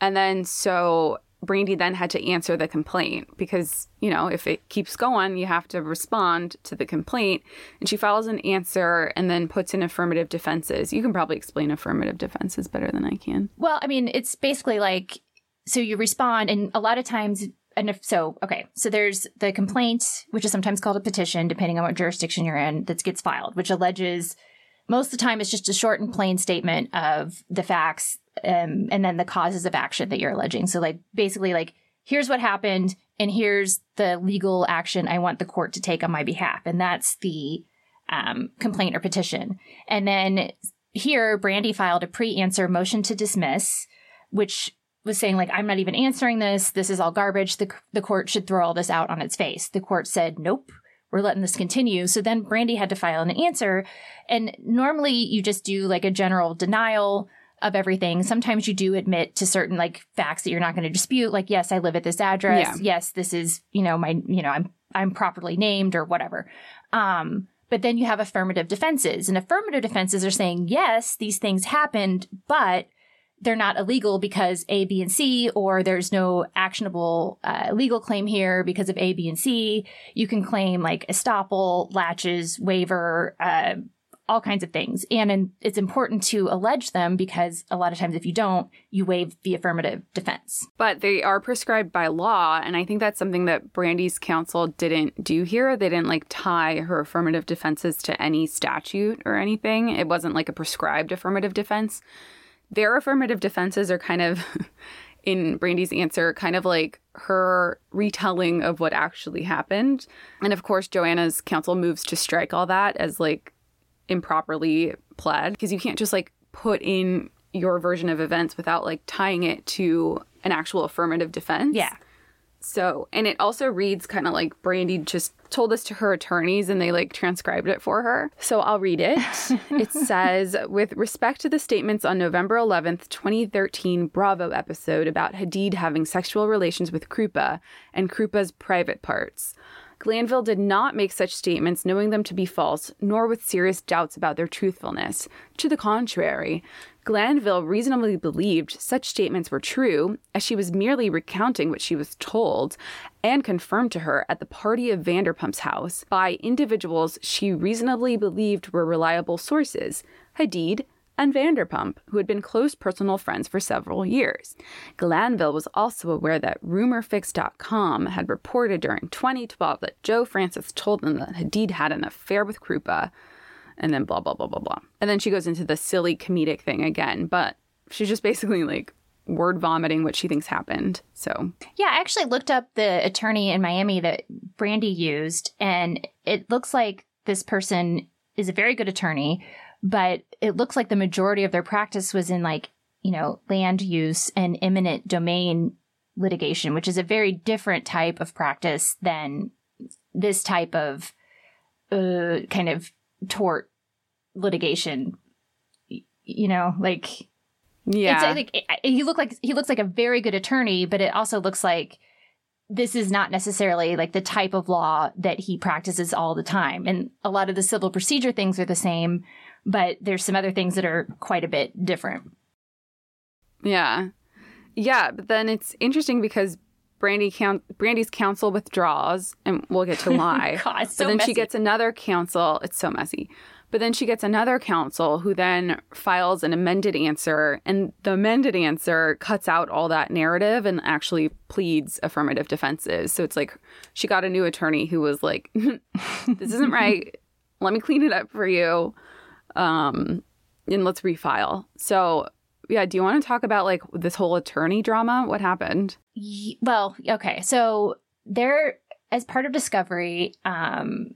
And then so Brandi then had to answer the complaint because, you know, if it keeps going, you have to respond to the complaint. And she files an answer and then puts in affirmative defenses. You can probably explain affirmative defenses better than I can. Well, I mean, it's basically like so you respond, and a lot of times, and if so, okay, so there's the complaint, which is sometimes called a petition, depending on what jurisdiction you're in, that gets filed, which alleges most of the time it's just a short and plain statement of the facts um, and then the causes of action that you're alleging. So, like, basically, like, here's what happened, and here's the legal action I want the court to take on my behalf. And that's the um, complaint or petition. And then here, Brandi filed a pre answer motion to dismiss, which was saying, like, I'm not even answering this. This is all garbage. The, the court should throw all this out on its face. The court said, nope we're letting this continue. So then Brandi had to file an answer. And normally you just do like a general denial of everything. Sometimes you do admit to certain like facts that you're not going to dispute. Like, yes, I live at this address. Yeah. Yes, this is, you know, my, you know, I'm, I'm properly named or whatever. Um, but then you have affirmative defenses and affirmative defenses are saying, yes, these things happened, but they're not illegal because A, B, and C, or there's no actionable uh, legal claim here because of A, B, and C. You can claim like estoppel, laches, waiver, uh, all kinds of things. And in, it's important to allege them because a lot of times if you don't, you waive the affirmative defense. But they are prescribed by law. And I think that's something that Brandi's counsel didn't do here. They didn't like tie her affirmative defenses to any statute or anything. It wasn't like a prescribed affirmative defense their affirmative defenses are kind of, in Brandi's answer, kind of like her retelling of what actually happened. And of course, Joanna's counsel moves to strike all that as like improperly pled because you can't just like put in your version of events without like tying it to an actual affirmative defense. Yeah. So, and it also reads kind of like Brandi just told this to her attorneys and they like transcribed it for her. So I'll read it. it says With respect to the statements on November 11th, 2013 Bravo episode about Hadid having sexual relations with Krupa and Krupa's private parts, Glanville did not make such statements knowing them to be false, nor with serious doubts about their truthfulness. To the contrary, Glanville reasonably believed such statements were true, as she was merely recounting what she was told and confirmed to her at the party of Vanderpump's house by individuals she reasonably believed were reliable sources Hadid, and Vanderpump, who had been close personal friends for several years. Glanville was also aware that RumorFix.com had reported during 2012 that Joe Francis told them that Hadid had an affair with Krupa, and then blah, blah, blah, blah, blah. And then she goes into the silly comedic thing again, but she's just basically like word vomiting what she thinks happened. So, yeah, I actually looked up the attorney in Miami that Brandi used, and it looks like this person is a very good attorney but it looks like the majority of their practice was in like, you know, land use and eminent domain litigation, which is a very different type of practice than this type of uh, kind of tort litigation. You know, like yeah, it's like he look like he looks like a very good attorney, but it also looks like this is not necessarily like the type of law that he practices all the time. And a lot of the civil procedure things are the same, but there's some other things that are quite a bit different. Yeah. Yeah, but then it's interesting because Brandi count, Brandi's counsel withdraws, and we'll get to why. God, so but then messy. she gets another counsel. It's so messy. But then she gets another counsel who then files an amended answer, and the amended answer cuts out all that narrative and actually pleads affirmative defenses. So it's like she got a new attorney who was like, "This isn't right. Let me clean it up for you." Um, and let's refile. So, yeah, do you want to talk about like this whole attorney drama? What happened? Well, okay. So, there, as part of discovery, um,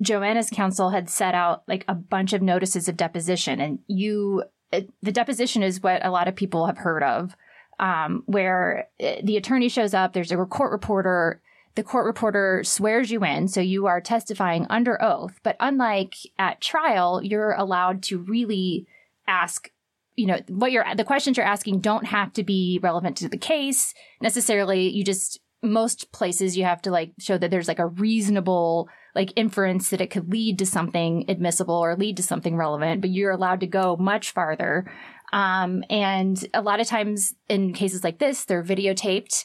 Joanna's counsel had set out like a bunch of notices of deposition, and you, the deposition is what a lot of people have heard of, um, where uh, the attorney shows up, there's a court reporter, the court reporter swears you in, so you are testifying under oath. But unlike at trial, you're allowed to really ask you know what you're the questions you're asking don't have to be relevant to the case necessarily you just most places you have to like show that there's like a reasonable like inference that it could lead to something admissible or lead to something relevant but you're allowed to go much farther um, and a lot of times in cases like this they're videotaped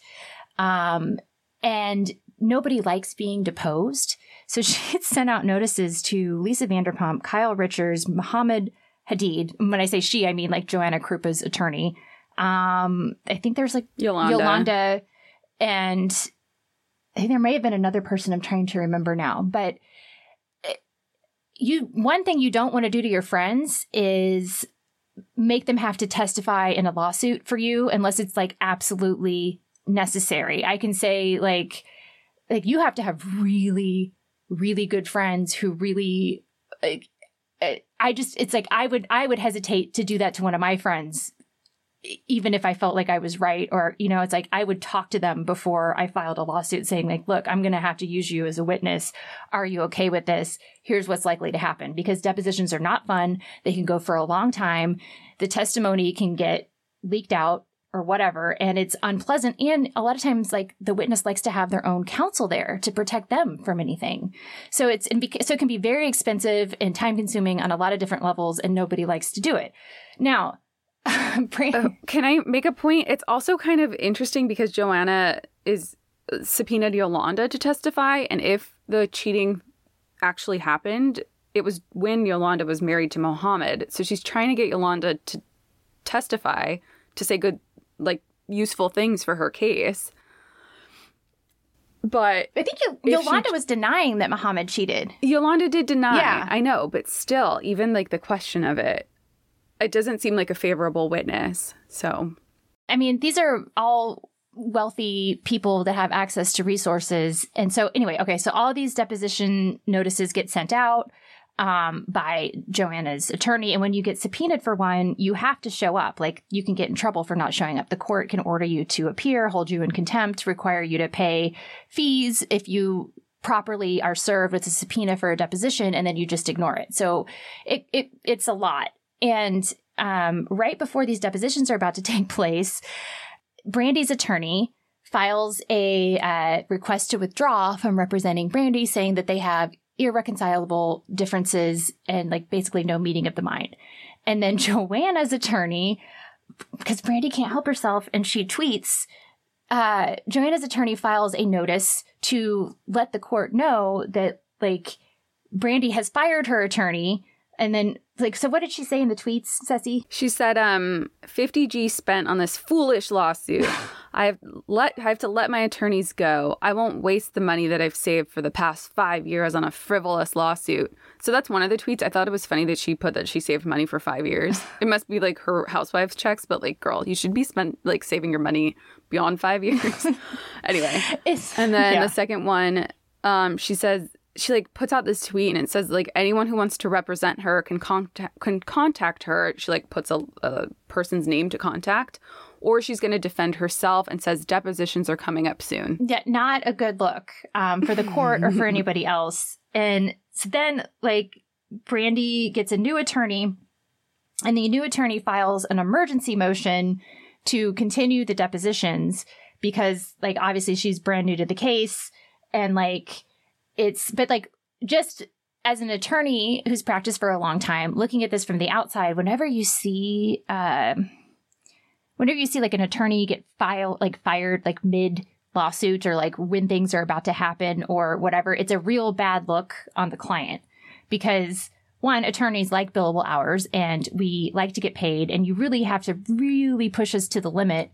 um, and nobody likes being deposed. So she had sent out notices to Lisa Vanderpump, Kyle Richards, Mohamed Hadid. When I say she, I mean like Joanna Krupa's attorney. Um, I think there's like Yolanda. Yolanda, and I think there may have been another person I'm trying to remember now, but you one thing you don't want to do to your friends is make them have to testify in a lawsuit for you unless it's like absolutely necessary. I can say like like you have to have really really good friends who really like uh, I just it's like I would I would hesitate to do that to one of my friends even if I felt like I was right or you know it's like I would talk to them before I filed a lawsuit saying like look I'm going to have to use you as a witness. Are you okay with this? Here's what's likely to happen. Because depositions are not fun. They can go for a long time. The testimony can get leaked out or whatever and it's unpleasant. And a lot of times like the witness likes to have their own counsel there to protect them from anything. So it's and so it can be very expensive and time consuming on a lot of different levels and nobody likes to do it. Now uh, can i make a point? It's also kind of interesting because joanna is uh, subpoenaed yolanda to testify and if the cheating actually happened it was when yolanda was married to mohamed. So she's trying to get yolanda to testify to say good like useful things for her case. But I think Yolanda she, was denying that Mohamed cheated. Yolanda did deny. Yeah. I know, but still, even like the question of it, it doesn't seem like a favorable witness. So, I mean, these are all wealthy people that have access to resources. And so, anyway, okay, so all these deposition notices get sent out um, by Joanna's attorney. And when you get subpoenaed for one, you have to show up. Like you can get in trouble for not showing up. The court can order you to appear, hold you in contempt, require you to pay fees if you properly are served with a subpoena for a deposition and then you just ignore it. So it, it it's a lot. And um, right before these depositions are about to take place, Brandi's attorney files a uh, request to withdraw from representing Brandi, saying that they have irreconcilable differences and like basically no meeting of the mind. And then Joanna's attorney, because Brandi can't help herself and she tweets, uh, Joanna's attorney files a notice to let the court know that like Brandi has fired her attorney and then like so what did she say in the tweets ceci? She said um 50g spent on this foolish lawsuit. I have let i have to let my attorneys go. I won't waste the money that i've saved for the past five years on a frivolous lawsuit. So that's one of the tweets. I thought it was funny that she put that she saved money for five years. It must be like her housewives checks but like girl you should be spent like saving your money beyond five years. Anyway. It's, and then yeah. the second one um she says she like puts out this tweet and it says like anyone who wants to represent her can contact can contact her. She like puts a, a person's name to contact, or she's going to defend herself and says depositions are coming up soon. Yeah, not a good look um, for the court or for anybody else. And so then like Brandi gets a new attorney, and the new attorney files an emergency motion to continue the depositions because like obviously she's brand new to the case and like it's but like just as an attorney who's practiced for a long time, looking at this from the outside, whenever you see, uh, whenever you see like an attorney get filed, like fired, like mid lawsuit or like when things are about to happen or whatever, it's a real bad look on the client because one, attorneys like billable hours and we like to get paid, and you really have to really push us to the limit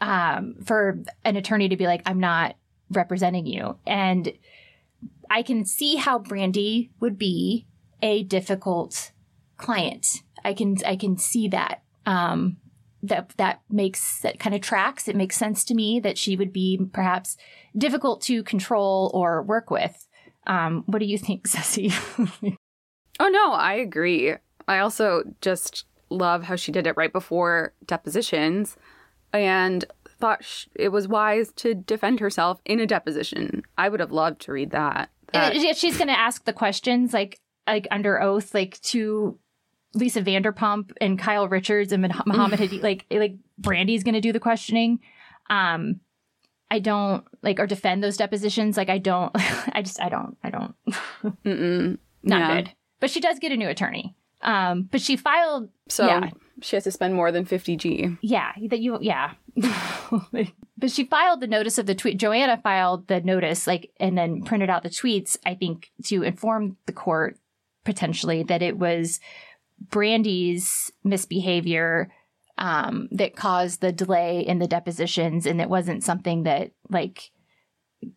um, for an attorney to be like, I'm not representing you. And I can see how Brandi would be a difficult client. I can I can see that. Um, that that makes that kind of tracks. It makes sense to me that she would be perhaps difficult to control or work with. Um, what do you think, Ceci? oh no, I agree. I also just love how she did it right before depositions, and thought it was wise to defend herself in a deposition. I would have loved to read that. That. she's going to ask the questions like like under oath, like to Lisa Vanderpump and Kyle Richards and Mohamed Hadi, like like Brandi's going to do the questioning. Um, I don't like or defend those depositions. Like I don't. I just I don't. I don't. Not yeah. good. But she does get a new attorney. Um, but she filed. So yeah. She has to spend more than fifty G. Yeah, that you. Yeah, but she filed the notice of the tweet. Joanna filed the notice, like, and then printed out the tweets. I think to inform the court potentially that it was Brandi's misbehavior um, that caused the delay in the depositions, and it wasn't something that like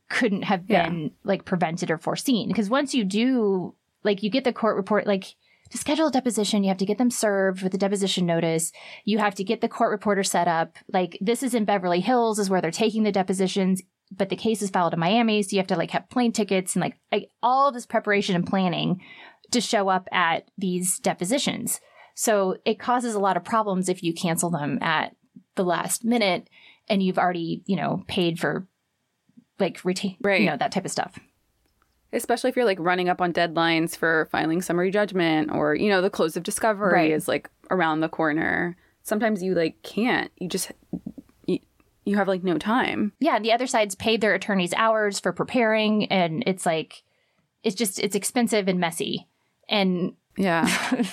couldn't have been yeah. like prevented or foreseen. Because once you do like you get the court report, like to schedule a deposition, you have to get them served with a deposition notice. You have to get the court reporter set up. Like this is in Beverly Hills, is where they're taking the depositions, but the case is filed in Miami, so you have to like have plane tickets and like, like all of this preparation and planning to show up at these depositions. So it causes a lot of problems if you cancel them at the last minute and you've already, you know, paid for like retain, right. you know, that type of stuff especially if you're like running up on deadlines for filing summary judgment or you know the close of discovery right. is like around the corner. Sometimes you like can't. You just you, you have like no time. Yeah the other side's paid their attorneys hours for preparing and it's like it's just it's expensive and messy. And yeah.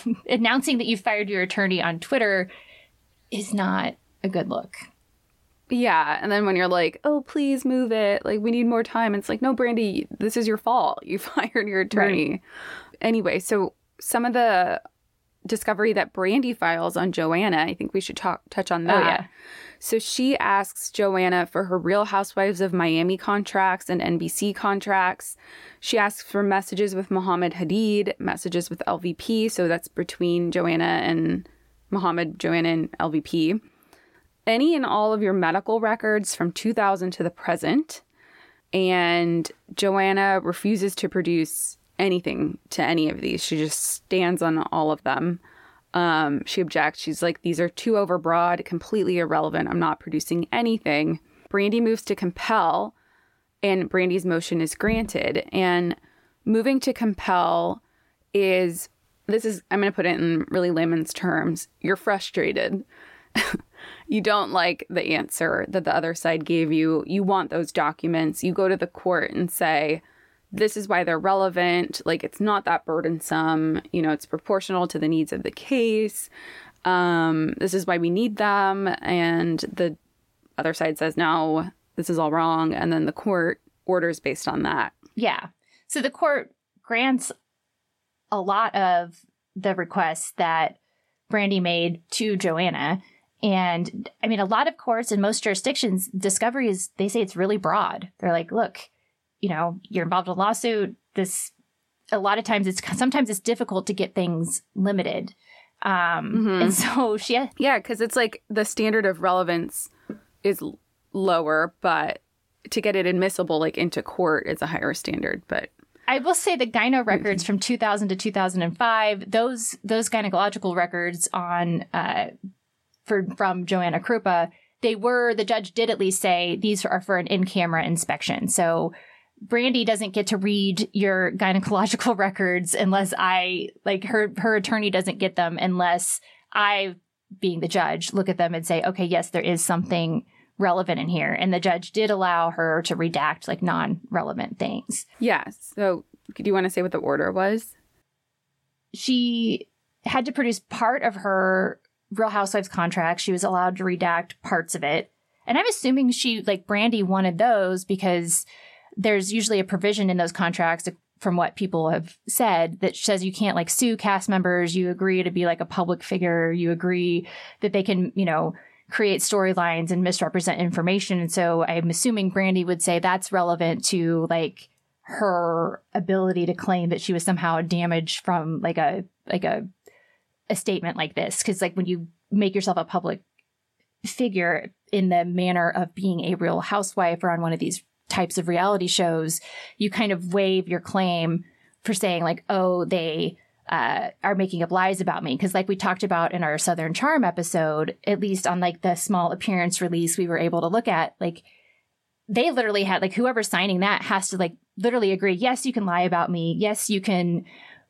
announcing that you fired your attorney on twitter is not a good look yeah. And then when you're like, oh, please move it, like, we need more time, it's like, no, Brandi, this is your fault. You fired your attorney. Right. Anyway, so some of the discovery that Brandi files on Joanna, I think we should talk touch on oh, that. Oh, yeah. So she asks Joanna for her Real Housewives of Miami contracts and NBC contracts. She asks for messages with Mohamed Hadid, messages with LVP. So that's between Joanna and Mohamed, Joanna, and LVP any and all of your medical records from 2000 to the present. And Joanna refuses to produce anything to any of these. She just stands on all of them. Um, she objects. She's like, these are too overbroad, completely irrelevant. I'm not producing anything. Brandi moves to compel, and Brandi's motion is granted. And moving to compel is this is, I'm going to put it in really layman's terms. You're frustrated. you don't like the answer that the other side gave you. You want those documents. You go to the court and say, this is why they're relevant. Like, it's not that burdensome. You know, it's proportional to the needs of the case. Um, this is why we need them. And the other side says, no, this is all wrong. And then the court orders based on that. Yeah. So the court grants a lot of the requests that Brandi made to Joanna. And I mean, a lot of courts in most jurisdictions, discovery is, they say it's really broad. They're like, look, you know, you're involved in a lawsuit. This, a lot of times it's, sometimes it's difficult to get things limited. Um, mm-hmm. And so she, yeah, because it's like the standard of relevance is lower, but to get it admissible, like into court, is a higher standard. But I will say the gyno records from 2000 to 2005, those those gynecological records on uh, for from Joanna Krupa, they were the judge did at least say these are for an in-camera inspection. So Brandi doesn't get to read your gynecological records unless I like her her attorney doesn't get them unless I being the judge look at them and say, "Okay, yes, there is something relevant in here." And the judge did allow her to redact like non-relevant things. Yeah. So, do you want to say what the order was? She had to produce part of her Real Housewives contract. She was allowed to redact parts of it. And I'm assuming she, like Brandi, wanted those because there's usually a provision in those contracts from what people have said that says you can't like sue cast members. You agree to be like a public figure. You agree that they can, you know, create storylines and misrepresent information. And so I'm assuming Brandi would say that's relevant to like her ability to claim that she was somehow damaged from like a like a a statement like this because like when you make yourself a public figure in the manner of being a real housewife or on one of these types of reality shows you kind of waive your claim for saying like oh they uh, are making up lies about me. Because like we talked about in our southern charm episode at least on like the small appearance release we were able to look at like they literally had like whoever's signing that has to like literally agree yes you can lie about me. Yes you can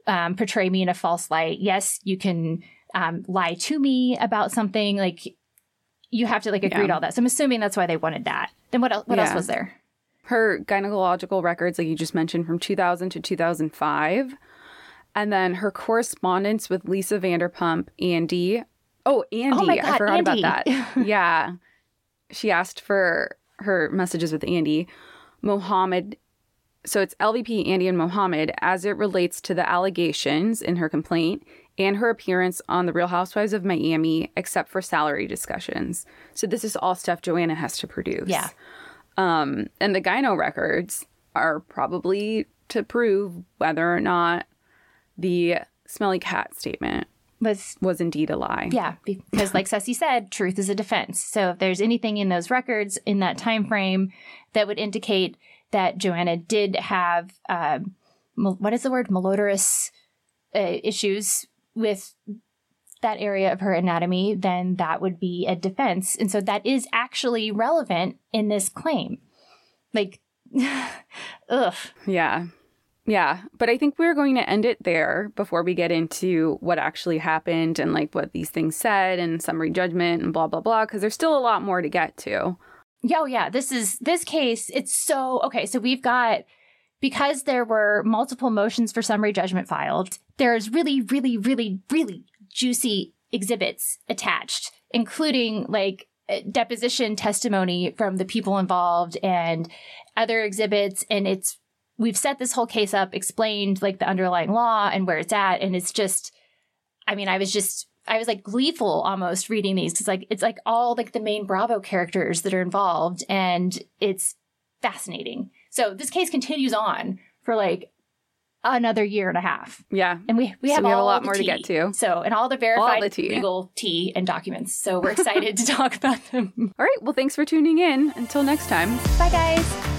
um, portray me in a false light. Yes, you can um, lie to me about something. Like you have to like agree yeah. to all that. So I'm assuming that's why they wanted that. Then what else? What yeah. else was there? Her gynecological records, like you just mentioned, from 2000 to 2005, and then her correspondence with Lisa Vanderpump, Andy. Oh, Andy! Oh God, I forgot Andy. about that. yeah, she asked for her messages with Andy. Mohamed so it's LVP, Andy, and Mohamed as it relates to the allegations in her complaint and her appearance on The Real Housewives of Miami, except for salary discussions. So this is all stuff Joanna has to produce. Yeah. Um, and the gyno records are probably to prove whether or not the smelly cat statement was was indeed a lie. Yeah, because like Ceci said, truth is a defense. So if there's anything in those records in that time frame that would indicate that Joanna did have uh, what is the word malodorous uh, issues with that area of her anatomy, then that would be a defense. And so that is actually relevant in this claim. Like, ugh. Yeah. Yeah. But I think we're going to end it there before we get into what actually happened and like what these things said and summary judgment and blah, blah, blah, because there's still a lot more to get to. Yeah, oh, yeah. This is this case, it's so okay. So we've got because there were multiple motions for summary judgment filed, there's really, really, really, really juicy exhibits attached, including like eh, deposition testimony from the people involved and other exhibits. And it's, we've set this whole case up, explained like the underlying law and where it's at. And it's just, I mean, I was just, I was like gleeful almost reading these because like it's like all like the main Bravo characters that are involved and it's fascinating. So this case continues on for like another year and a half. Yeah. And we, we have, so we have a lot more tea. to get to. So, and all the verified all the tea. legal tea and documents. So we're excited to talk about them. All right. Well, thanks for tuning in. Until next time. Bye, guys.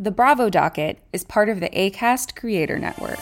The Bravo Docket is part of the ACAST Creator Network.